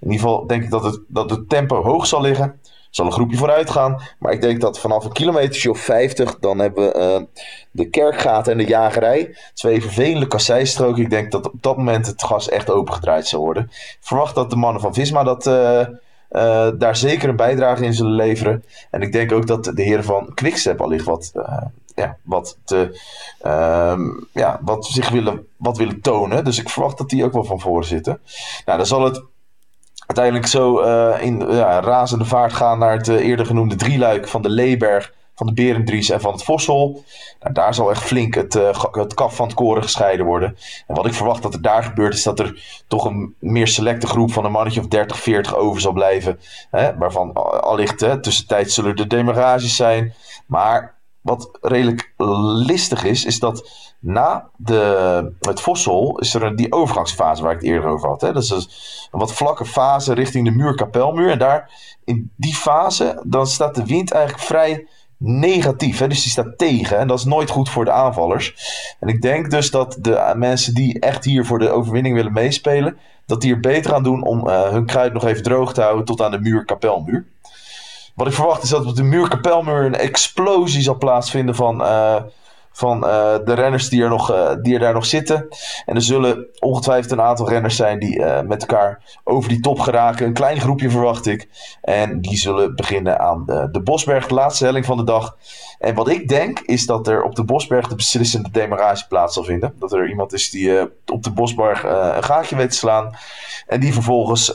In ieder geval denk ik dat het, dat het tempo hoog zal liggen. Zal een groepje vooruit gaan. Maar ik denk dat vanaf een kilometer of 50, dan hebben we uh, de kerkgaten en de jagerij. Twee vervelende kasseistroken. Ik denk dat op dat moment het gas echt opengedraaid zal worden. Ik verwacht dat de mannen van Visma dat, uh, uh, daar zeker een bijdrage in zullen leveren. En ik denk ook dat de heren van Quickstep allicht wat, ja, wat, te, ja, wat zich willen, wat willen tonen. Dus ik verwacht dat die ook wel van voren zitten. Nou, dan zal het uiteindelijk zo uh, in ja, razende vaart gaan naar het eerder genoemde drieluik van de Leeberg, van de Berendries en van het Vossel. Nou, daar zal echt flink het, uh, het kaf van het koren gescheiden worden. En wat ik verwacht dat er daar gebeurt, is dat er toch een meer selecte groep van een mannetje of 30, 40 over zal blijven. Hè, waarvan allicht hè, tussentijds zullen er demarages zijn. Maar wat redelijk listig is, is dat na de, het Vossel is er die overgangsfase waar ik het eerder over had. Hè? Dat is een wat vlakke fase richting de muur-kapelmuur. En daar, in die fase, dan staat de wind eigenlijk vrij negatief. Hè? Dus die staat tegen. En dat is nooit goed voor de aanvallers. En ik denk dus dat de mensen die echt hier voor de overwinning willen meespelen, dat die er beter aan doen om uh, hun kruid nog even droog te houden tot aan de muur-kapelmuur. Wat ik verwacht is dat op de muur-kapelmuur een explosie zal plaatsvinden van... Uh, van uh, de renners die er, nog, uh, die er daar nog zitten. En er zullen ongetwijfeld een aantal renners zijn die uh, met elkaar over die top geraken. Een klein groepje verwacht ik. En die zullen beginnen aan de, de Bosberg, de laatste helling van de dag. En wat ik denk is dat er op de Bosberg de beslissende demarage plaats zal vinden. Dat er iemand is die op de Bosberg een gaatje weet te slaan. En die vervolgens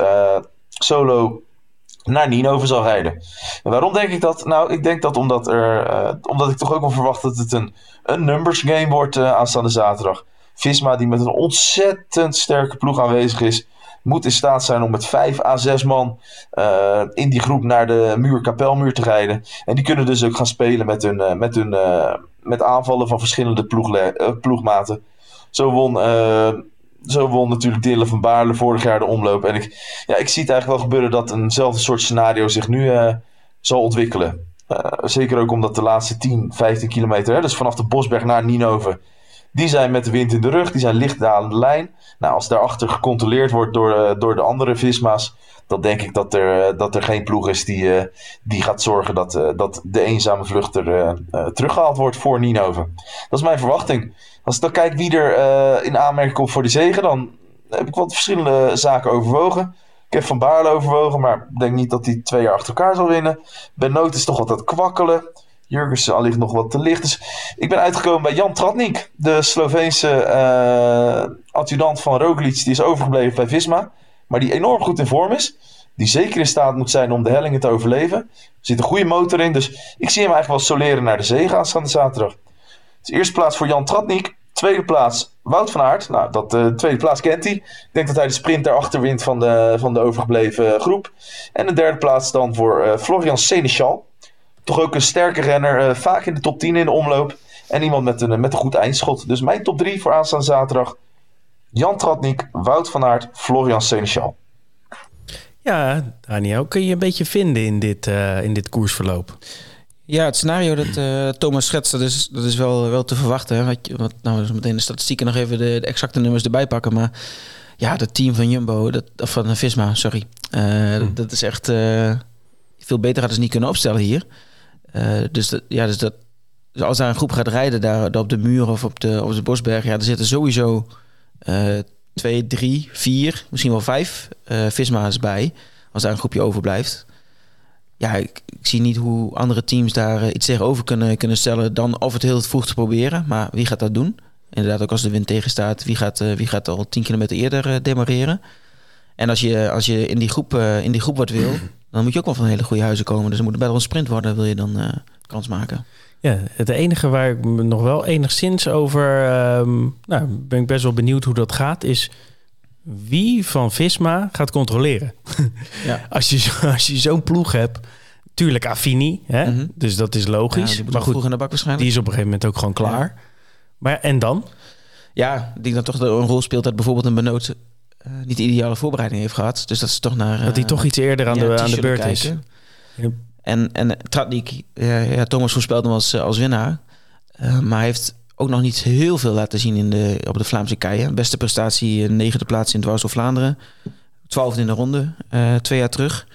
solo naar Ninove zal rijden. En waarom denk ik dat? Nou, ik denk dat omdat, er, omdat ik toch ook wel verwacht dat het een, een numbers game wordt uh, aanstaande zaterdag. Visma, die met een ontzettend sterke ploeg aanwezig is, moet in staat zijn om met 5 à 6 man uh, in die groep naar de muur, kapelmuur te rijden. En die kunnen dus ook gaan spelen met, hun, met, hun, met aanvallen van verschillende ploegmaten. Zo won zo won natuurlijk Dylan van Baarle vorig jaar de omloop. En ik, ja, ik zie het eigenlijk wel gebeuren dat eenzelfde soort scenario zich nu zal ontwikkelen. Uh, zeker ook omdat de laatste 10, 15 kilometer, hè, dus vanaf de Bosberg naar Ninove, die zijn met de wind in de rug, die zijn licht dalende lijn. Nou, als daarachter gecontroleerd wordt door, uh, door de andere Visma's, dan denk ik dat er, dat er geen ploeg is die, die gaat zorgen dat, dat de eenzame vluchter teruggehaald wordt voor Ninove. Dat is mijn verwachting. Als ik dan kijk wie er uh, in aanmerking komt voor die zegen, dan heb ik wat verschillende zaken overwogen. Ik heb Van Baarle overwogen, maar denk niet dat hij twee jaar achter elkaar zal winnen. Ben Noot is toch wat kwakkelen. Jurgensen allicht nog wat te licht. Dus ik ben uitgekomen bij Jan Tratnik, de Sloveense uh, adjudant van Roglic. Die is overgebleven bij Visma, maar die enorm goed in vorm is. Die zeker in staat moet zijn om de hellingen te overleven. Er zit een goede motor in, dus ik zie hem eigenlijk wel soleren naar de zege aanstaande zaterdag. Dus eerste plaats voor Jan Tratnik. Tweede plaats Wout van Aert. Nou, dat uh, tweede plaats kent hij. Ik denk dat hij de sprint daarachter wint van de, van de overgebleven groep. En de derde plaats dan voor uh, Florian Seneschal. Toch ook een sterke renner. Vaak in de top 10 in de omloop. En iemand met een, met een goed eindschot. Dus mijn top 3 voor aanstaande zaterdag. Jan Tratnik, Wout van Aert, Florian Seneschal. Ja, Daniel, kun je een beetje vinden in dit, in dit koersverloop? Ja, het scenario dat uh, Thomas schetst, dat is, dat is wel, wel te verwachten. Hè? Wat, wat, nou, dus meteen de statistieken nog even de, de, exacte nummers erbij pakken. Maar ja, het team van Jumbo, dat, of van Visma, sorry. Uh, hm. dat is echt uh, veel beter hadden ze niet kunnen opstellen hier. dus, dat, ja, dus, dat, dus als daar een groep gaat rijden, daar, daar op de muur of op de, op de Bosberg, ja, er zitten sowieso twee, drie, vier, misschien wel vijf Visma's bij. Als daar een groepje overblijft ja, ik, ik, zie niet hoe andere teams daar uh, iets tegenover kunnen, kunnen stellen dan of het heel vroeg te proberen. Maar wie gaat dat doen? Inderdaad, ook als de wind tegenstaat, wie gaat, uh, wie gaat al 10 kilometer eerder uh, demareren? En als je, als je in, die groep, in die groep wat wil, [CLEARS THROAT] dan moet je ook wel van hele goede huizen komen. Dus er moet bij een sprint worden, wil je dan, kans maken. Ja, het enige waar ik me nog wel enigszins over... ehm, nou, ben ik best wel benieuwd hoe dat gaat, is... Wie van Visma gaat controleren? [LAUGHS] Ja. als je, zo- als je zo'n ploeg hebt... Tuurlijk Affini, hè? Mhm. dus dat is logisch. maar vroeg goed, in de bak waarschijnlijk. die is op een gegeven moment ook gewoon klaar. Maar en dan? Ja, ik denk dat toch een rol speelt dat bijvoorbeeld een Benoot eh, niet de ideale voorbereiding heeft gehad. Dus dat ze toch naar... Dat hij eh, toch iets eerder aan, de, aan de beurt is. kijken. En, en Tratnik, ja, ja, Thomas voorspelde hem als, eh, als winnaar. Eh, maar hij heeft ook nog niet heel veel laten zien in de, op de Vlaamse keien. Beste prestatie, eh, negende plaats in Dwars door Vlaanderen. Twaalfde in de ronde, eh, twee jaar terug.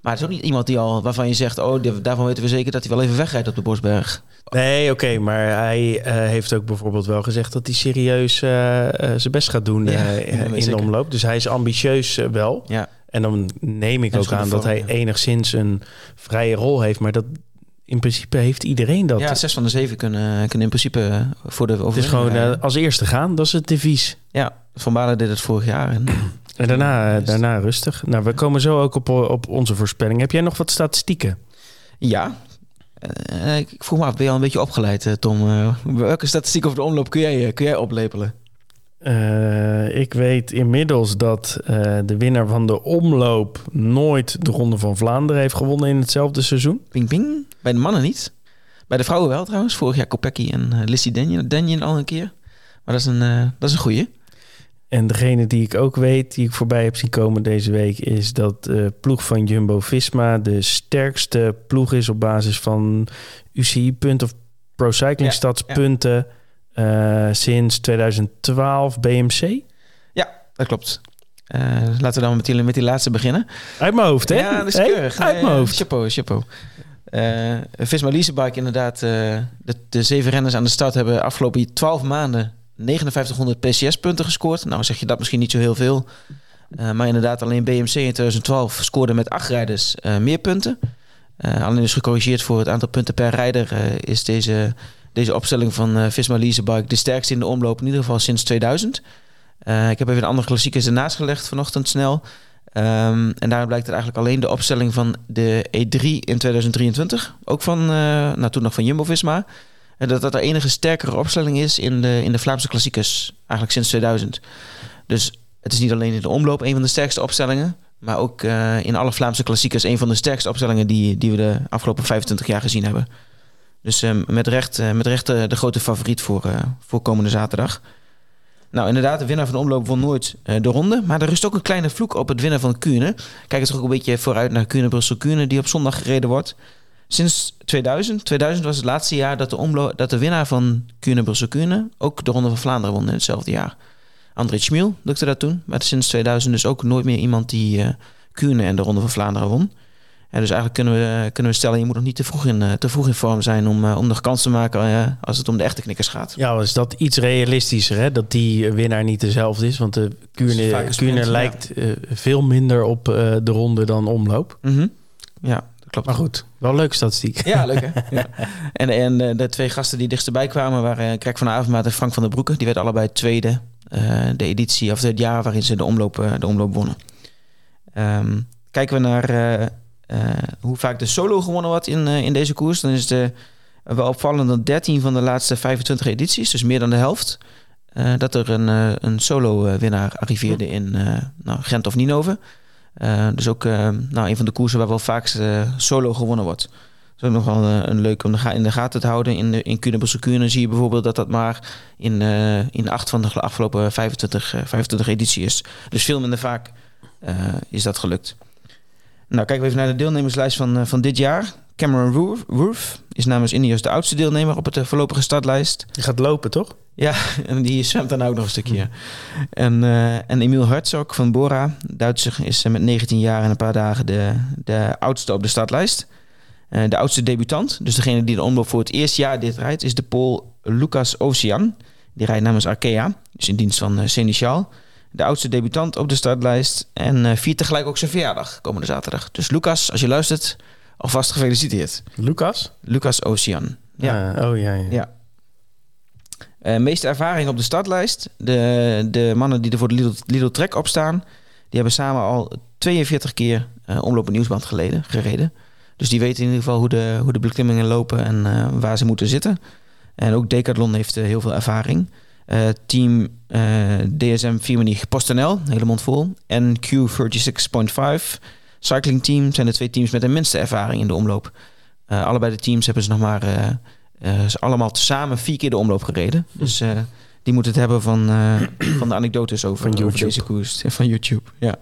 Maar het is ook niet iemand die al, waarvan je zegt... oh, daarvan weten we zeker dat hij wel even wegrijdt op de Bosberg. Nee, oké, maar hij eh, heeft ook bijvoorbeeld wel gezegd dat hij serieus zijn best gaat doen Ja, in de omloop. Dus hij is ambitieus wel. Ja, En dan neem ik En ook aan dat hij enigszins een vrije rol heeft. Maar dat in principe heeft iedereen dat. ja zes van de zeven kunnen, kunnen in principe eh, voor de het is overwinning gewoon eh, als eerste gaan, dat is het devies. Ja, Van Balen deed het vorig jaar. En, [CLEARS THROAT] En daarna, eh, daarna rustig. Nou, we komen zo ook op, op onze voorspelling. Heb jij nog wat statistieken? ja, ik vroeg me af, ben je al een beetje opgeleid, Tom? Welke statistiek over de omloop kun jij, kun jij oplepelen? Ik weet inmiddels dat de winnaar van de omloop nooit de Ronde van Vlaanderen heeft gewonnen in hetzelfde seizoen. Ping ping. Bij de mannen niet. Bij de vrouwen wel trouwens. Vorig jaar Kopecky en uh, Lissy Denjen, Denjen al een keer. Maar dat is een, uh, dat is een goeie. En degene die ik ook weet, die ik voorbij heb zien komen deze week, is dat de ploeg van Jumbo Visma de sterkste ploeg is op basis van UCI-punten of Pro Cycling Stats punten uh, sinds 2012 BMC. Ja, dat klopt. Uh, laten we dan met die, met die laatste beginnen. Uit mijn hoofd, hè? Ja, dat is keurig. Hey, uit mijn hoofd. Chapeau, chapeau. Uh, Visma Leasebike inderdaad. Uh, de, zeven renners aan de start hebben afgelopen 12 maanden 5900 PCS-punten gescoord. Nou zeg je dat misschien niet zo heel veel. Uh, maar inderdaad, alleen BMC in 2012 scoorde met acht rijders meer punten. alleen dus gecorrigeerd voor het aantal punten per rijder is deze, deze opstelling van Visma Leasebike de sterkste in de omloop. In ieder geval sinds 2000. ik heb even de andere klassiekers ernaast gelegd vanochtend snel. Um, en daaruit blijkt het eigenlijk alleen de opstelling van de E3 in 2023. Ook van, uh, nou toen nog van Jumbo-Visma. En dat dat de enige sterkere opstelling is in de, in de Vlaamse klassiekers. Eigenlijk sinds 2000. Dus het is niet alleen in de omloop een van de sterkste opstellingen. Maar ook uh, in alle Vlaamse klassiekers een van de sterkste opstellingen die, die we de afgelopen 25 jaar gezien hebben. Dus uh, met recht, met recht de grote favoriet voor, voor komende zaterdag. Nou, inderdaad, de winnaar van de omloop won nooit uh, de ronde. Maar er rust ook een kleine vloek op het winnen van Kuurne. Kijk eens ook een beetje vooruit naar Kuurne-Brussel-Kuurne... die op zondag gereden wordt. Sinds 2000, 2000 was het laatste jaar dat de, omlo- dat de winnaar van Kuurne-Brussel-Kuurne... ook de Ronde van Vlaanderen won in hetzelfde jaar. André Schmiel lukte dat toen. Maar sinds 2000 dus ook nooit meer iemand die uh, Kuurne en de Ronde van Vlaanderen won. Ja, dus eigenlijk kunnen we, kunnen we stellen... je moet nog niet te vroeg in, uh, te vroeg in vorm zijn... om, uh, om nog kans te maken uh, als het om de echte knikkers gaat. Ja, is dat iets realistischer, hè? Dat die winnaar niet dezelfde is. Want de Kuurne, Kuurne lijkt ja. veel minder op de ronde dan omloop. Mm -hmm. Ja, dat klopt. Maar goed, wel leuke statistiek. Ja, leuk hè? [LAUGHS] ja. En, en de twee gasten die dichtstbij kwamen waren Krek van Avermaat en Frank van der Broeke. Die werden allebei tweede de editie, of het jaar waarin ze de omloop, de omloop wonnen. Um, kijken we naar... Uh, hoe vaak de solo gewonnen wordt in, uh, in deze koers, dan is de wel opvallend dat 13 van de laatste 25 edities, dus meer dan de helft, uh, dat er een, een solo-winnaar arriveerde in nou, Gent of Ninove. dus ook nou, een van de koersen waar wel vaakst solo gewonnen wordt. Dat is ook nog wel een leuk om in de gaten te houden. In, in Kuurne zie je bijvoorbeeld dat dat maar in, in acht van de afgelopen 25, 25 edities is. Dus veel minder vaak is dat gelukt. Nou, kijken we even naar de deelnemerslijst van, uh, van dit jaar. Cameron Worth is namens Ineos de oudste deelnemer op het uh, voorlopige startlijst. Die gaat lopen, toch? Ja, [LAUGHS] en die zwemt dan ook nog een stukje. En, uh, en Emil Herzog van Bora, Duitser, is met 19 jaar en een paar dagen de, de oudste op de startlijst. de oudste debutant, dus degene die de omloop voor het eerste jaar dit rijdt, is de Pool Lucas Ocean. Die rijdt namens Arkea, dus in dienst van uh, de oudste debutant op de startlijst. En uh, viert tegelijk ook zijn verjaardag komende zaterdag. Dus Lucas, als je luistert, alvast gefeliciteerd. Lucas? Lucas Ocean. Ja. Uh, oh ja. ja. ja. Uh, meeste ervaring op de startlijst. De, de mannen die er voor de Lidl, Lidl Trek op staan... die hebben samen al 42 keer uh, omloop en nieuwsband geleden, gereden. Dus die weten in ieder geval hoe de, hoe de beklimmingen lopen en eh, waar ze moeten zitten. En ook Decathlon heeft heel veel ervaring. Team DSM Firmenich PostNL, hele mond vol. En Q36.5 Cycling Team zijn de twee teams met de minste ervaring in de omloop. allebei de teams hebben ze nog maar ze allemaal samen vier keer de omloop gereden. Dus die moeten het hebben van, [CLEARS THROAT] van de anekdotes over, van over deze koers. [LAUGHS] Van YouTube, ja.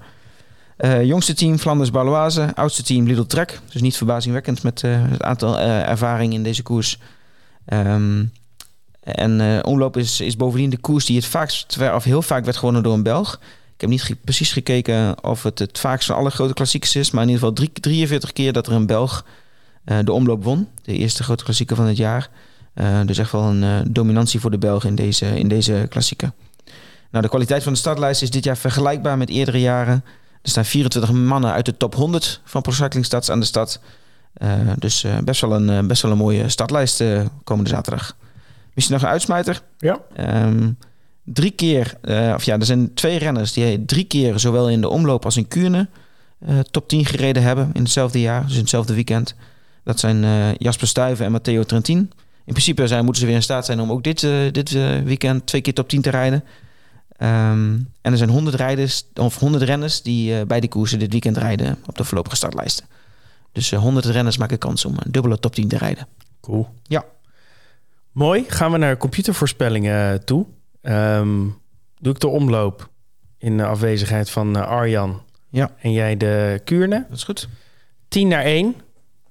Uh, jongste team Flanders Baloise. Oudste team Lidl Trek. Dus niet verbazingwekkend met uh, het aantal uh, ervaring in deze koers. Um, en omloop is, is bovendien de koers die het vaakst, of heel vaak werd gewonnen door een Belg. Ik heb niet precies gekeken of het het vaakst van alle grote klassiekers is. Maar in ieder geval drie, 43 keer dat er een Belg de omloop won. De eerste grote klassieker van het jaar. dus echt wel een dominantie voor de Belgen in deze, in deze klassieker. Nou, de kwaliteit van de startlijst is dit jaar vergelijkbaar met eerdere jaren. Er staan 24 mannen uit de top 100 van Pro Cycling Stads aan de stad. Dus best, wel een, best wel een mooie startlijst komende zaterdag. Misschien nog een uitsmijter. Ja. Um, drie keer, of ja, er zijn twee renners die drie keer zowel in de omloop als in Kuurne top 10 gereden hebben in hetzelfde jaar, dus in hetzelfde weekend. Dat zijn Jasper Stuyven en Matteo Trentin. In principe zijn, moeten ze weer in staat zijn om ook dit, dit weekend twee keer top 10 te rijden. Um, en er zijn 100 rijders of 100 renners die bij de koersen dit weekend rijden op de voorlopige startlijsten. Dus uh, 100 renners maken kans om een dubbele top 10 te rijden. Cool. Ja. Mooi. Gaan we naar computervoorspellingen toe. Um, doe ik de omloop in de afwezigheid van uh, Arjan. Ja. En jij de Kuurne. Dat is goed. 10 naar 1.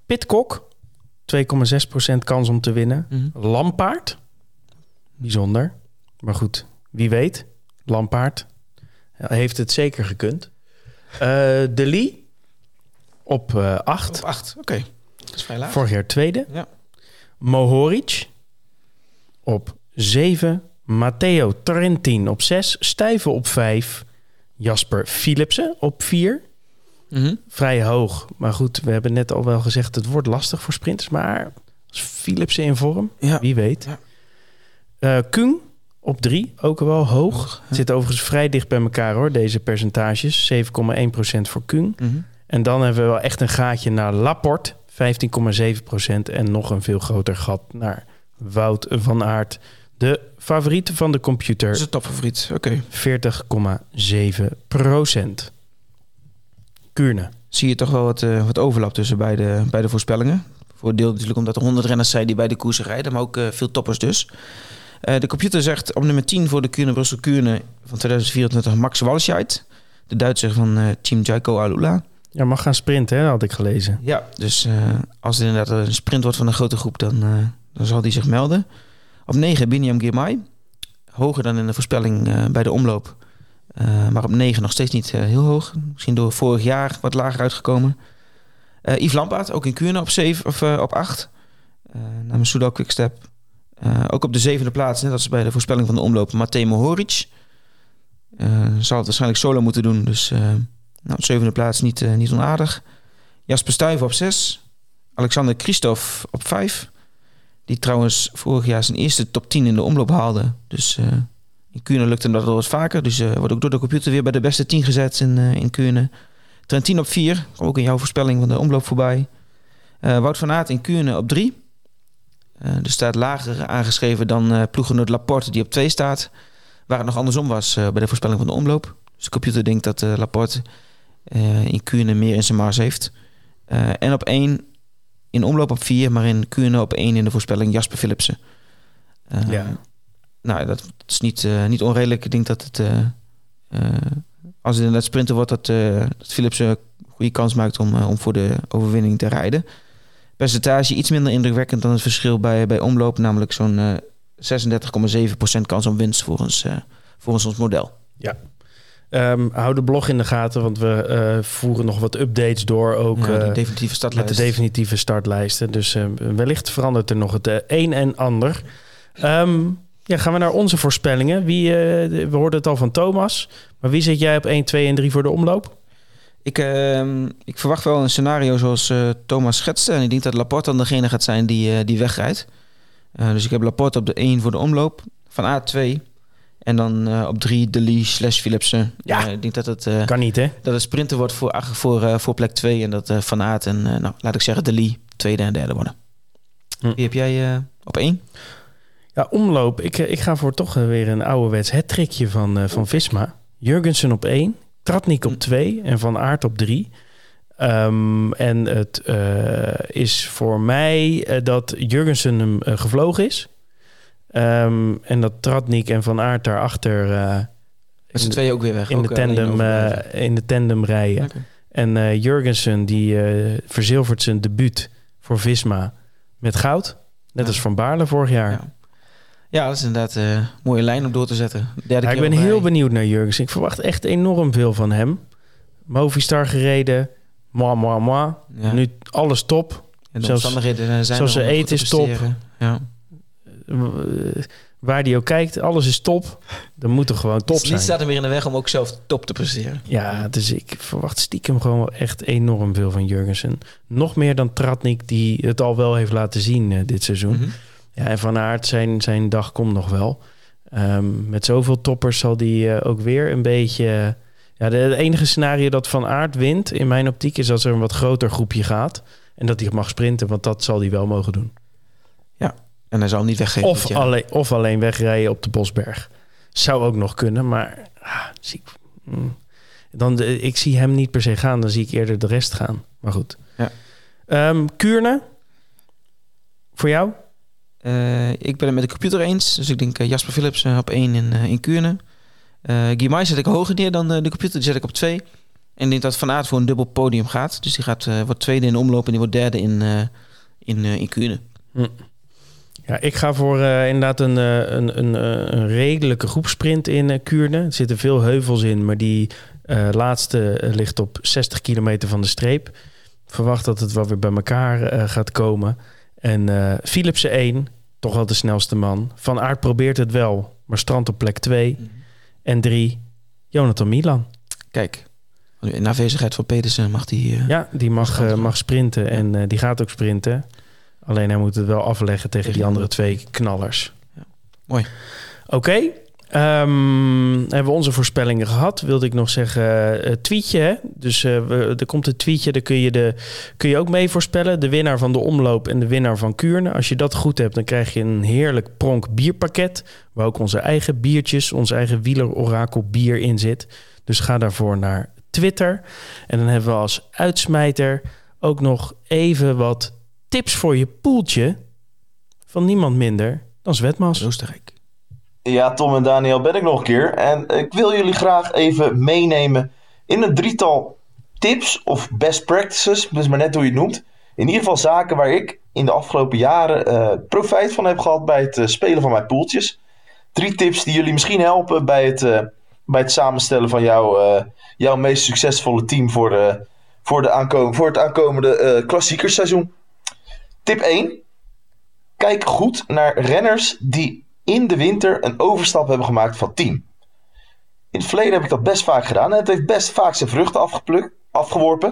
Pitcock. 2,6% kans om te winnen. Mhm. Mm -hmm. Lampaard. Bijzonder. Maar goed, wie weet. Lampaard heeft het zeker gekund. Uh, de Lee op 8. op 8, oké. Okay. Dat is vrij laag. Vorig jaar tweede. Ja. Mohoric op 7. Matteo Trentin op 6. Stuyven op 5. Jasper Philipsen op 4. Mm -hmm. Vrij hoog. Maar goed, we hebben net al wel gezegd... het wordt lastig voor sprinters. Maar als Philipsen in vorm, ja. wie weet. Ja. Uh, Kung op 3, ook wel hoog. hoog ja. Zit overigens vrij dicht bij elkaar hoor, deze percentages. 7,1% voor Kung. Mm -hmm. En dan hebben we wel echt een gaatje naar Laporte, 15,7%. En nog een veel groter gat naar Wout van Aert. De favoriet van de computer. Dat is een topfavoriet, oké. Okay. 40,7%. Kuurne. Zie je toch wel wat, uh, wat overlap tussen beide, beide voorspellingen. Voor deel natuurlijk omdat er 100 renners zijn die bij de koersen rijden. Maar ook uh, veel toppers dus. Uh, de computer zegt op nummer 10 voor de Kuurne Brussel Kuurne van 2024 Max Walscheid. De Duitser van Team Jaiko Alula. Ja, mag gaan sprinten, hè, had ik gelezen. Ja, dus als het inderdaad een sprint wordt van een grote groep, dan, dan zal die zich melden. Op 9 Biniam Girmay. Hoger dan in de voorspelling bij de omloop. maar op 9 nog steeds niet heel hoog. Misschien door vorig jaar wat lager uitgekomen. Yves Lampaard, ook in Kuurne op, 7, of, op 8. namens Soudal Quickstep. Ook op de zevende plaats, net als bij de voorspelling van de omloop, Matej Mohoric. Zal het waarschijnlijk solo moeten doen, dus nou, op zevende plaats niet, niet onaardig. Jasper Stuyven op zes. Alexander Christophe op vijf. Die trouwens vorig jaar zijn eerste top 10 in de omloop haalde. Dus in Kuurne lukte hem dat wel wat vaker. Dus wordt ook door de computer weer bij de beste 10 gezet in, in Kuurne. Trentin op vier. Kom ook in jouw voorspelling van de omloop voorbij. Wout van Aert in Kuurne op drie. Uh, er staat lager aangeschreven dan uh, ploeggenoot Laporte die op 2 staat. Waar het nog andersom was uh, bij de voorspelling van de omloop. Dus de computer denkt dat Laporte in Kuurne meer in zijn mars heeft. en op 1 in omloop op 4, maar in Kuurne op 1 in de voorspelling Jasper Philipsen. ja. Nou, dat is niet, niet onredelijk. Ik denk dat het, als het inderdaad sprinten wordt, dat, dat Philipsen een goede kans maakt om, om voor de overwinning te rijden percentage iets minder indrukwekkend dan het verschil bij, bij omloop, namelijk zo'n uh, 36,7% kans op winst volgens, volgens ons model. Ja. Um, hou de blog in de gaten, want we uh, voeren nog wat updates door. Ook ja, de definitieve startlijst. met de definitieve startlijsten. Dus uh, wellicht verandert er nog het uh, een en ander. Um, ja, gaan we naar onze voorspellingen. Wie, we hoorden het al van Thomas. Maar wie zit jij op 1, 2 en 3 voor de omloop? Ik, uh, ik verwacht wel een scenario zoals uh, Thomas schetste. En ik denk dat Laporte dan degene gaat zijn die, uh, die wegrijdt. dus ik heb Laporte op de 1 voor de omloop. Van A2. En dan eh, op drie De Lee slash Philipsen. Ja. Eh, ik denk dat het, eh, Kan niet, hè? dat het sprinten wordt voor, voor, voor plek 2. En dat Van Aert en, nou, laat ik zeggen, De Lee tweede en derde worden. Hm. Wie heb jij op één? Ja, omloop. Ik, ik ga voor toch weer een ouderwets het van, eh, van Visma. Jurgensen op 1, Tratnik op 2 en Van Aert op 3. en het is voor mij dat Jurgensen hem gevlogen is. Ehm, en dat Tratnik en Van Aert daarachter eh Met z'n tweeën ook weer weg. in, ook, de eh, tandem, eh, in de tandem rijden. En Jurgensen die verzilvert zijn debuut voor Visma met goud. Net Ja. als Van Baarle vorig jaar. Ja. Ja, dat is inderdaad een mooie lijn om door te zetten. Derde Ja, ik ben heel benieuwd naar Jurgensen. Ik verwacht echt enorm veel van hem. Movistar gereden. Moi, moi, moi. Ja. Nu alles top. En de zelfs- omstandigheden zijn zoals ze eten te is top. Ja. Eh, Waar die ook kijkt, alles is top. Dan moet er gewoon top Dus zijn. Niet staat er meer in de weg om ook zelf top te presteren. Ja, dus ik verwacht stiekem gewoon wel echt enorm veel van Jurgensen. Nog meer dan Tratnik, die het al wel heeft laten zien eh, dit seizoen. Mhm. Ja, en Van Aert, zijn, zijn dag komt nog wel. Ehm, met zoveel toppers zal die eh, ook weer een beetje... ja, de, het enige scenario dat Van Aert wint in mijn optiek... is als er een wat groter groepje gaat. En dat hij mag sprinten, want dat zal hij wel mogen doen. En hij zal hem niet weggeven. Of, alleen, of alleen wegrijden op de Bosberg. Zou ook nog kunnen, maar ah, zie ik, mm. dan, de- ik zie hem niet per se gaan. Dan zie ik eerder de rest gaan. Maar goed. Ja. Ehm, Kuurne? Voor jou? Eh, ik ben het met de computer eens. Dus ik denk eh, Jasper Philips eh, op één in, eh in Kuurne. Eh Guimai zet ik hoger neer dan eh, de computer. Die zet ik op twee. En ik denk dat Van Aert voor een dubbel podium gaat. Dus die gaat, eh, wordt tweede in de omloop en die wordt derde in, eh in, eh, in Kuurne. Ja, ik ga voor eh, inderdaad een, eh, een, een, eh, een redelijke groepsprint in Kuurne. Er zitten veel heuvels in, maar die laatste ligt op 60 kilometer van de streep. Verwacht dat het wel weer bij elkaar gaat komen. En Philipsen 1, toch wel de snelste man. Van Aert probeert het wel, maar strand op plek 2. En 3, Jonathan Milan. Kijk, in afwezigheid van Pedersen mag die... Ja, die mag, mag sprinten en die gaat ook sprinten. Alleen hij moet het wel afleggen tegen die andere de- twee knallers. Ja. Mooi. Oké. ehm, hebben we onze voorspellingen gehad? Wilde ik nog zeggen, eh tweetje. Hè? Dus eh, we- er komt een tweetje, daar kun je, de, kun je ook mee voorspellen. De winnaar van de omloop en de winnaar van Kuurne. Als je dat goed hebt, dan krijg je een heerlijk pronk bierpakket. Waar ook onze eigen biertjes, ons eigen wielerorakel bier in zit. Dus ga daarvoor naar Twitter. En dan hebben we als uitsmijter ook nog even wat tips voor je poeltje. Van niemand minder dan Zwetmas. Oostenrijk. Ja, Tom en Daniel ben ik nog een keer. En ik wil jullie graag even meenemen in een drietal tips of best practices. Dus maar net hoe je het noemt. In ieder geval zaken waar ik in de afgelopen jaren eh, profijt van heb gehad bij het eh, spelen van mijn poeltjes. Drie tips die jullie misschien helpen bij het, eh, bij het samenstellen van jouw, eh, jouw meest succesvolle team voor, de, voor, de aankom voor het aankomende eh klassiekersseizoen. Tip 1. Kijk goed naar renners die in de winter een overstap hebben gemaakt van team. In het verleden heb ik dat best vaak gedaan en het heeft best vaak zijn vruchten afgeplukt, afgeworpen.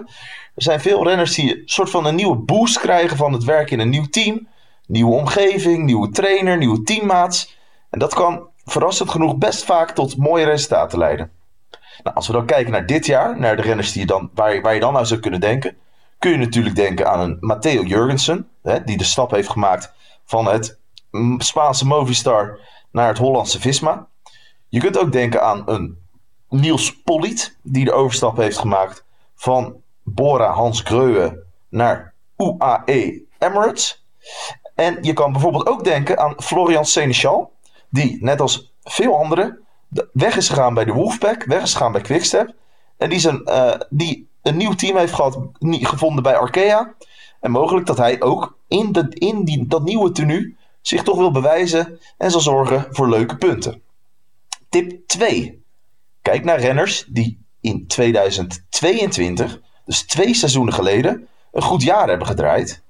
Er zijn veel renners die een soort van een nieuwe boost krijgen van het werken in een nieuw team. Nieuwe omgeving, nieuwe trainer, nieuwe teammaats. En dat kan verrassend genoeg best vaak tot mooie resultaten leiden. Nou, als we dan kijken naar dit jaar, naar de renners die je dan, waar, waar je dan aan zou kunnen denken, kun je natuurlijk denken aan een Matteo Jurgensen, hè, die de stap heeft gemaakt van het Spaanse Movistar naar het Hollandse Visma. Je kunt ook denken aan een Niels Polliet, die de overstap heeft gemaakt van Bora Hans Greuwe naar UAE Emirates. En je kan bijvoorbeeld ook denken aan Florian Seneschal, die net als veel anderen de- weg is gegaan bij de Wolfpack, weg is gegaan bij Quickstep. En die, zijn, eh, die een nieuw team heeft gehad, gevonden bij Arkea. En mogelijk dat hij ook in, in dat nieuwe tenue zich toch wil bewijzen en zal zorgen voor leuke punten. Tip 2. Kijk naar renners die in 2022, dus twee seizoenen geleden, een goed jaar hebben gedraaid.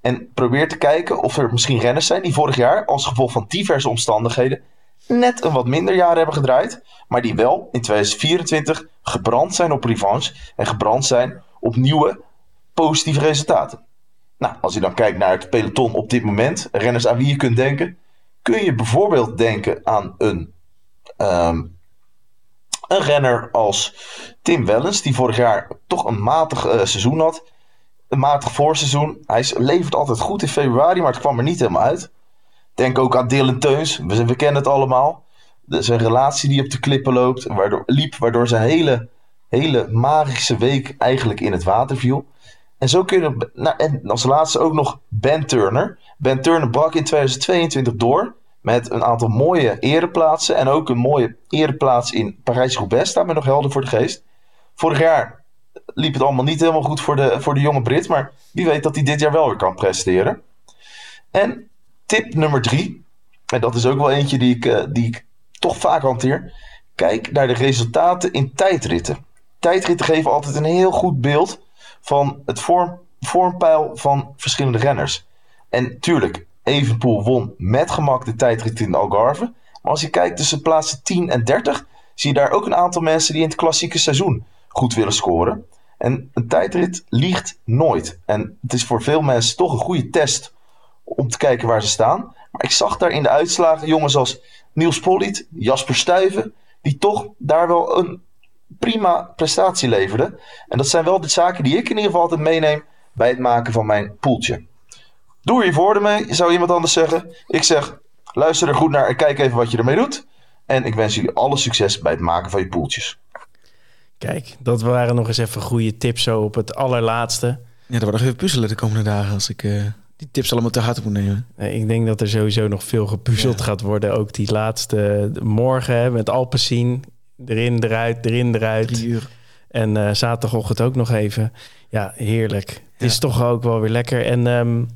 En probeer te kijken of er misschien renners zijn die vorig jaar, als gevolg van diverse omstandigheden, net een wat minder jaar hebben gedraaid. Maar die wel in 2024 gebrand zijn op revanche en gebrand zijn op nieuwe positieve resultaten. Nou, als je dan kijkt naar het peloton op dit moment, renners aan wie je kunt denken, kun je bijvoorbeeld denken aan een ehm, een renner als Tim Wellens, die vorig jaar toch een matig eh, seizoen had. Een matig voorseizoen. Hij levert altijd goed in februari, maar het kwam er niet helemaal uit. Denk ook aan Dylan Teuns. We, kennen het allemaal. Zijn relatie die op de klippen loopt, waardoor, liep, waardoor zijn hele, hele magische week eigenlijk in het water viel. En zo kun je, nou, en als laatste ook nog Ben Turner. Ben Turner brak in 2022 door met een aantal mooie ereplaatsen. En ook een mooie ereplaats in Parijs-Roubaix. Me nog helder voor de geest. Vorig jaar liep het allemaal niet helemaal goed voor de, voor de jonge Brit. Maar wie weet dat hij dit jaar wel weer kan presteren. En tip nummer drie. En dat is ook wel eentje die ik, uh, die ik toch vaak hanteer. Kijk naar de resultaten in tijdritten. Tijdritten geven altijd een heel goed beeld van het vorm, vormpeil van verschillende renners. En tuurlijk, Evenpoel won met gemak de tijdrit in de Algarve. Maar als je kijkt tussen plaatsen 10 en 30, zie je daar ook een aantal mensen die in het klassieke seizoen goed willen scoren. En een tijdrit liegt nooit. En het is voor veel mensen toch een goede test om te kijken waar ze staan. Maar ik zag daar in de uitslagen jongens als Niels Polliet, Jasper Stuyven, die toch daar wel een prima prestatie leverden. En dat zijn wel de zaken die ik in ieder geval altijd meeneem bij het maken van mijn poeltje. Doe er je voordeel mee, zou iemand anders zeggen. Ik zeg, luister er goed naar en kijk even wat je ermee doet. En ik wens jullie alle succes bij het maken van je poeltjes. Kijk, dat waren nog eens even goede tips zo op het allerlaatste. Ja, dat wordt nog even puzzelen de komende dagen als ik uh, die tips allemaal te harte moet nemen. Ik denk dat er sowieso nog veel gepuzzeld ja. gaat worden. Ook die laatste morgen met Alpecin. Erin, eruit, erin, eruit. Drie uur. En uh, zaterdagochtend ook nog even. Ja, heerlijk. Het is toch ook wel weer lekker. En um,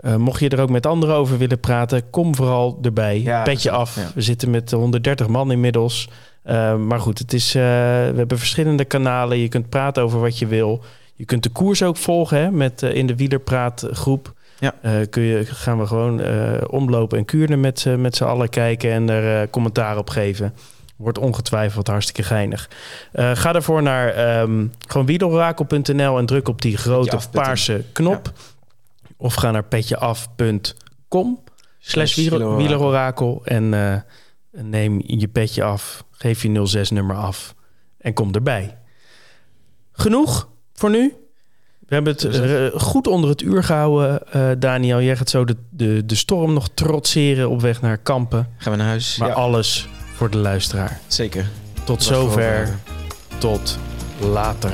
uh, mocht je er ook met anderen over willen praten, kom vooral erbij. Ja, Petje af. Ja. We zitten met 130 man inmiddels. Uh, maar goed, het is, we hebben verschillende kanalen. Je kunt praten over wat je wil. Je kunt de koers ook volgen hè, met, in de wielerpraatgroep. Ja. kun je, gaan we gewoon omlopen en kuren met, met z'n allen kijken en er commentaar op geven. Wordt ongetwijfeld hartstikke geinig. Uh, ga daarvoor naar um, gewoon en druk op die grote paarse knop. Ja. Of ga naar petjeaf.com slash wielerorakel en uh, neem je petje af. Geef je 06-nummer af en kom erbij. Genoeg voor nu. We hebben het uh, goed onder het uur gehouden, uh, Daniel. Jij gaat zo de, de, de storm nog trotseren op weg naar Kampen. Gaan we naar huis. Maar ja. alles voor de luisteraar. Zeker. Tot zover. Tot later.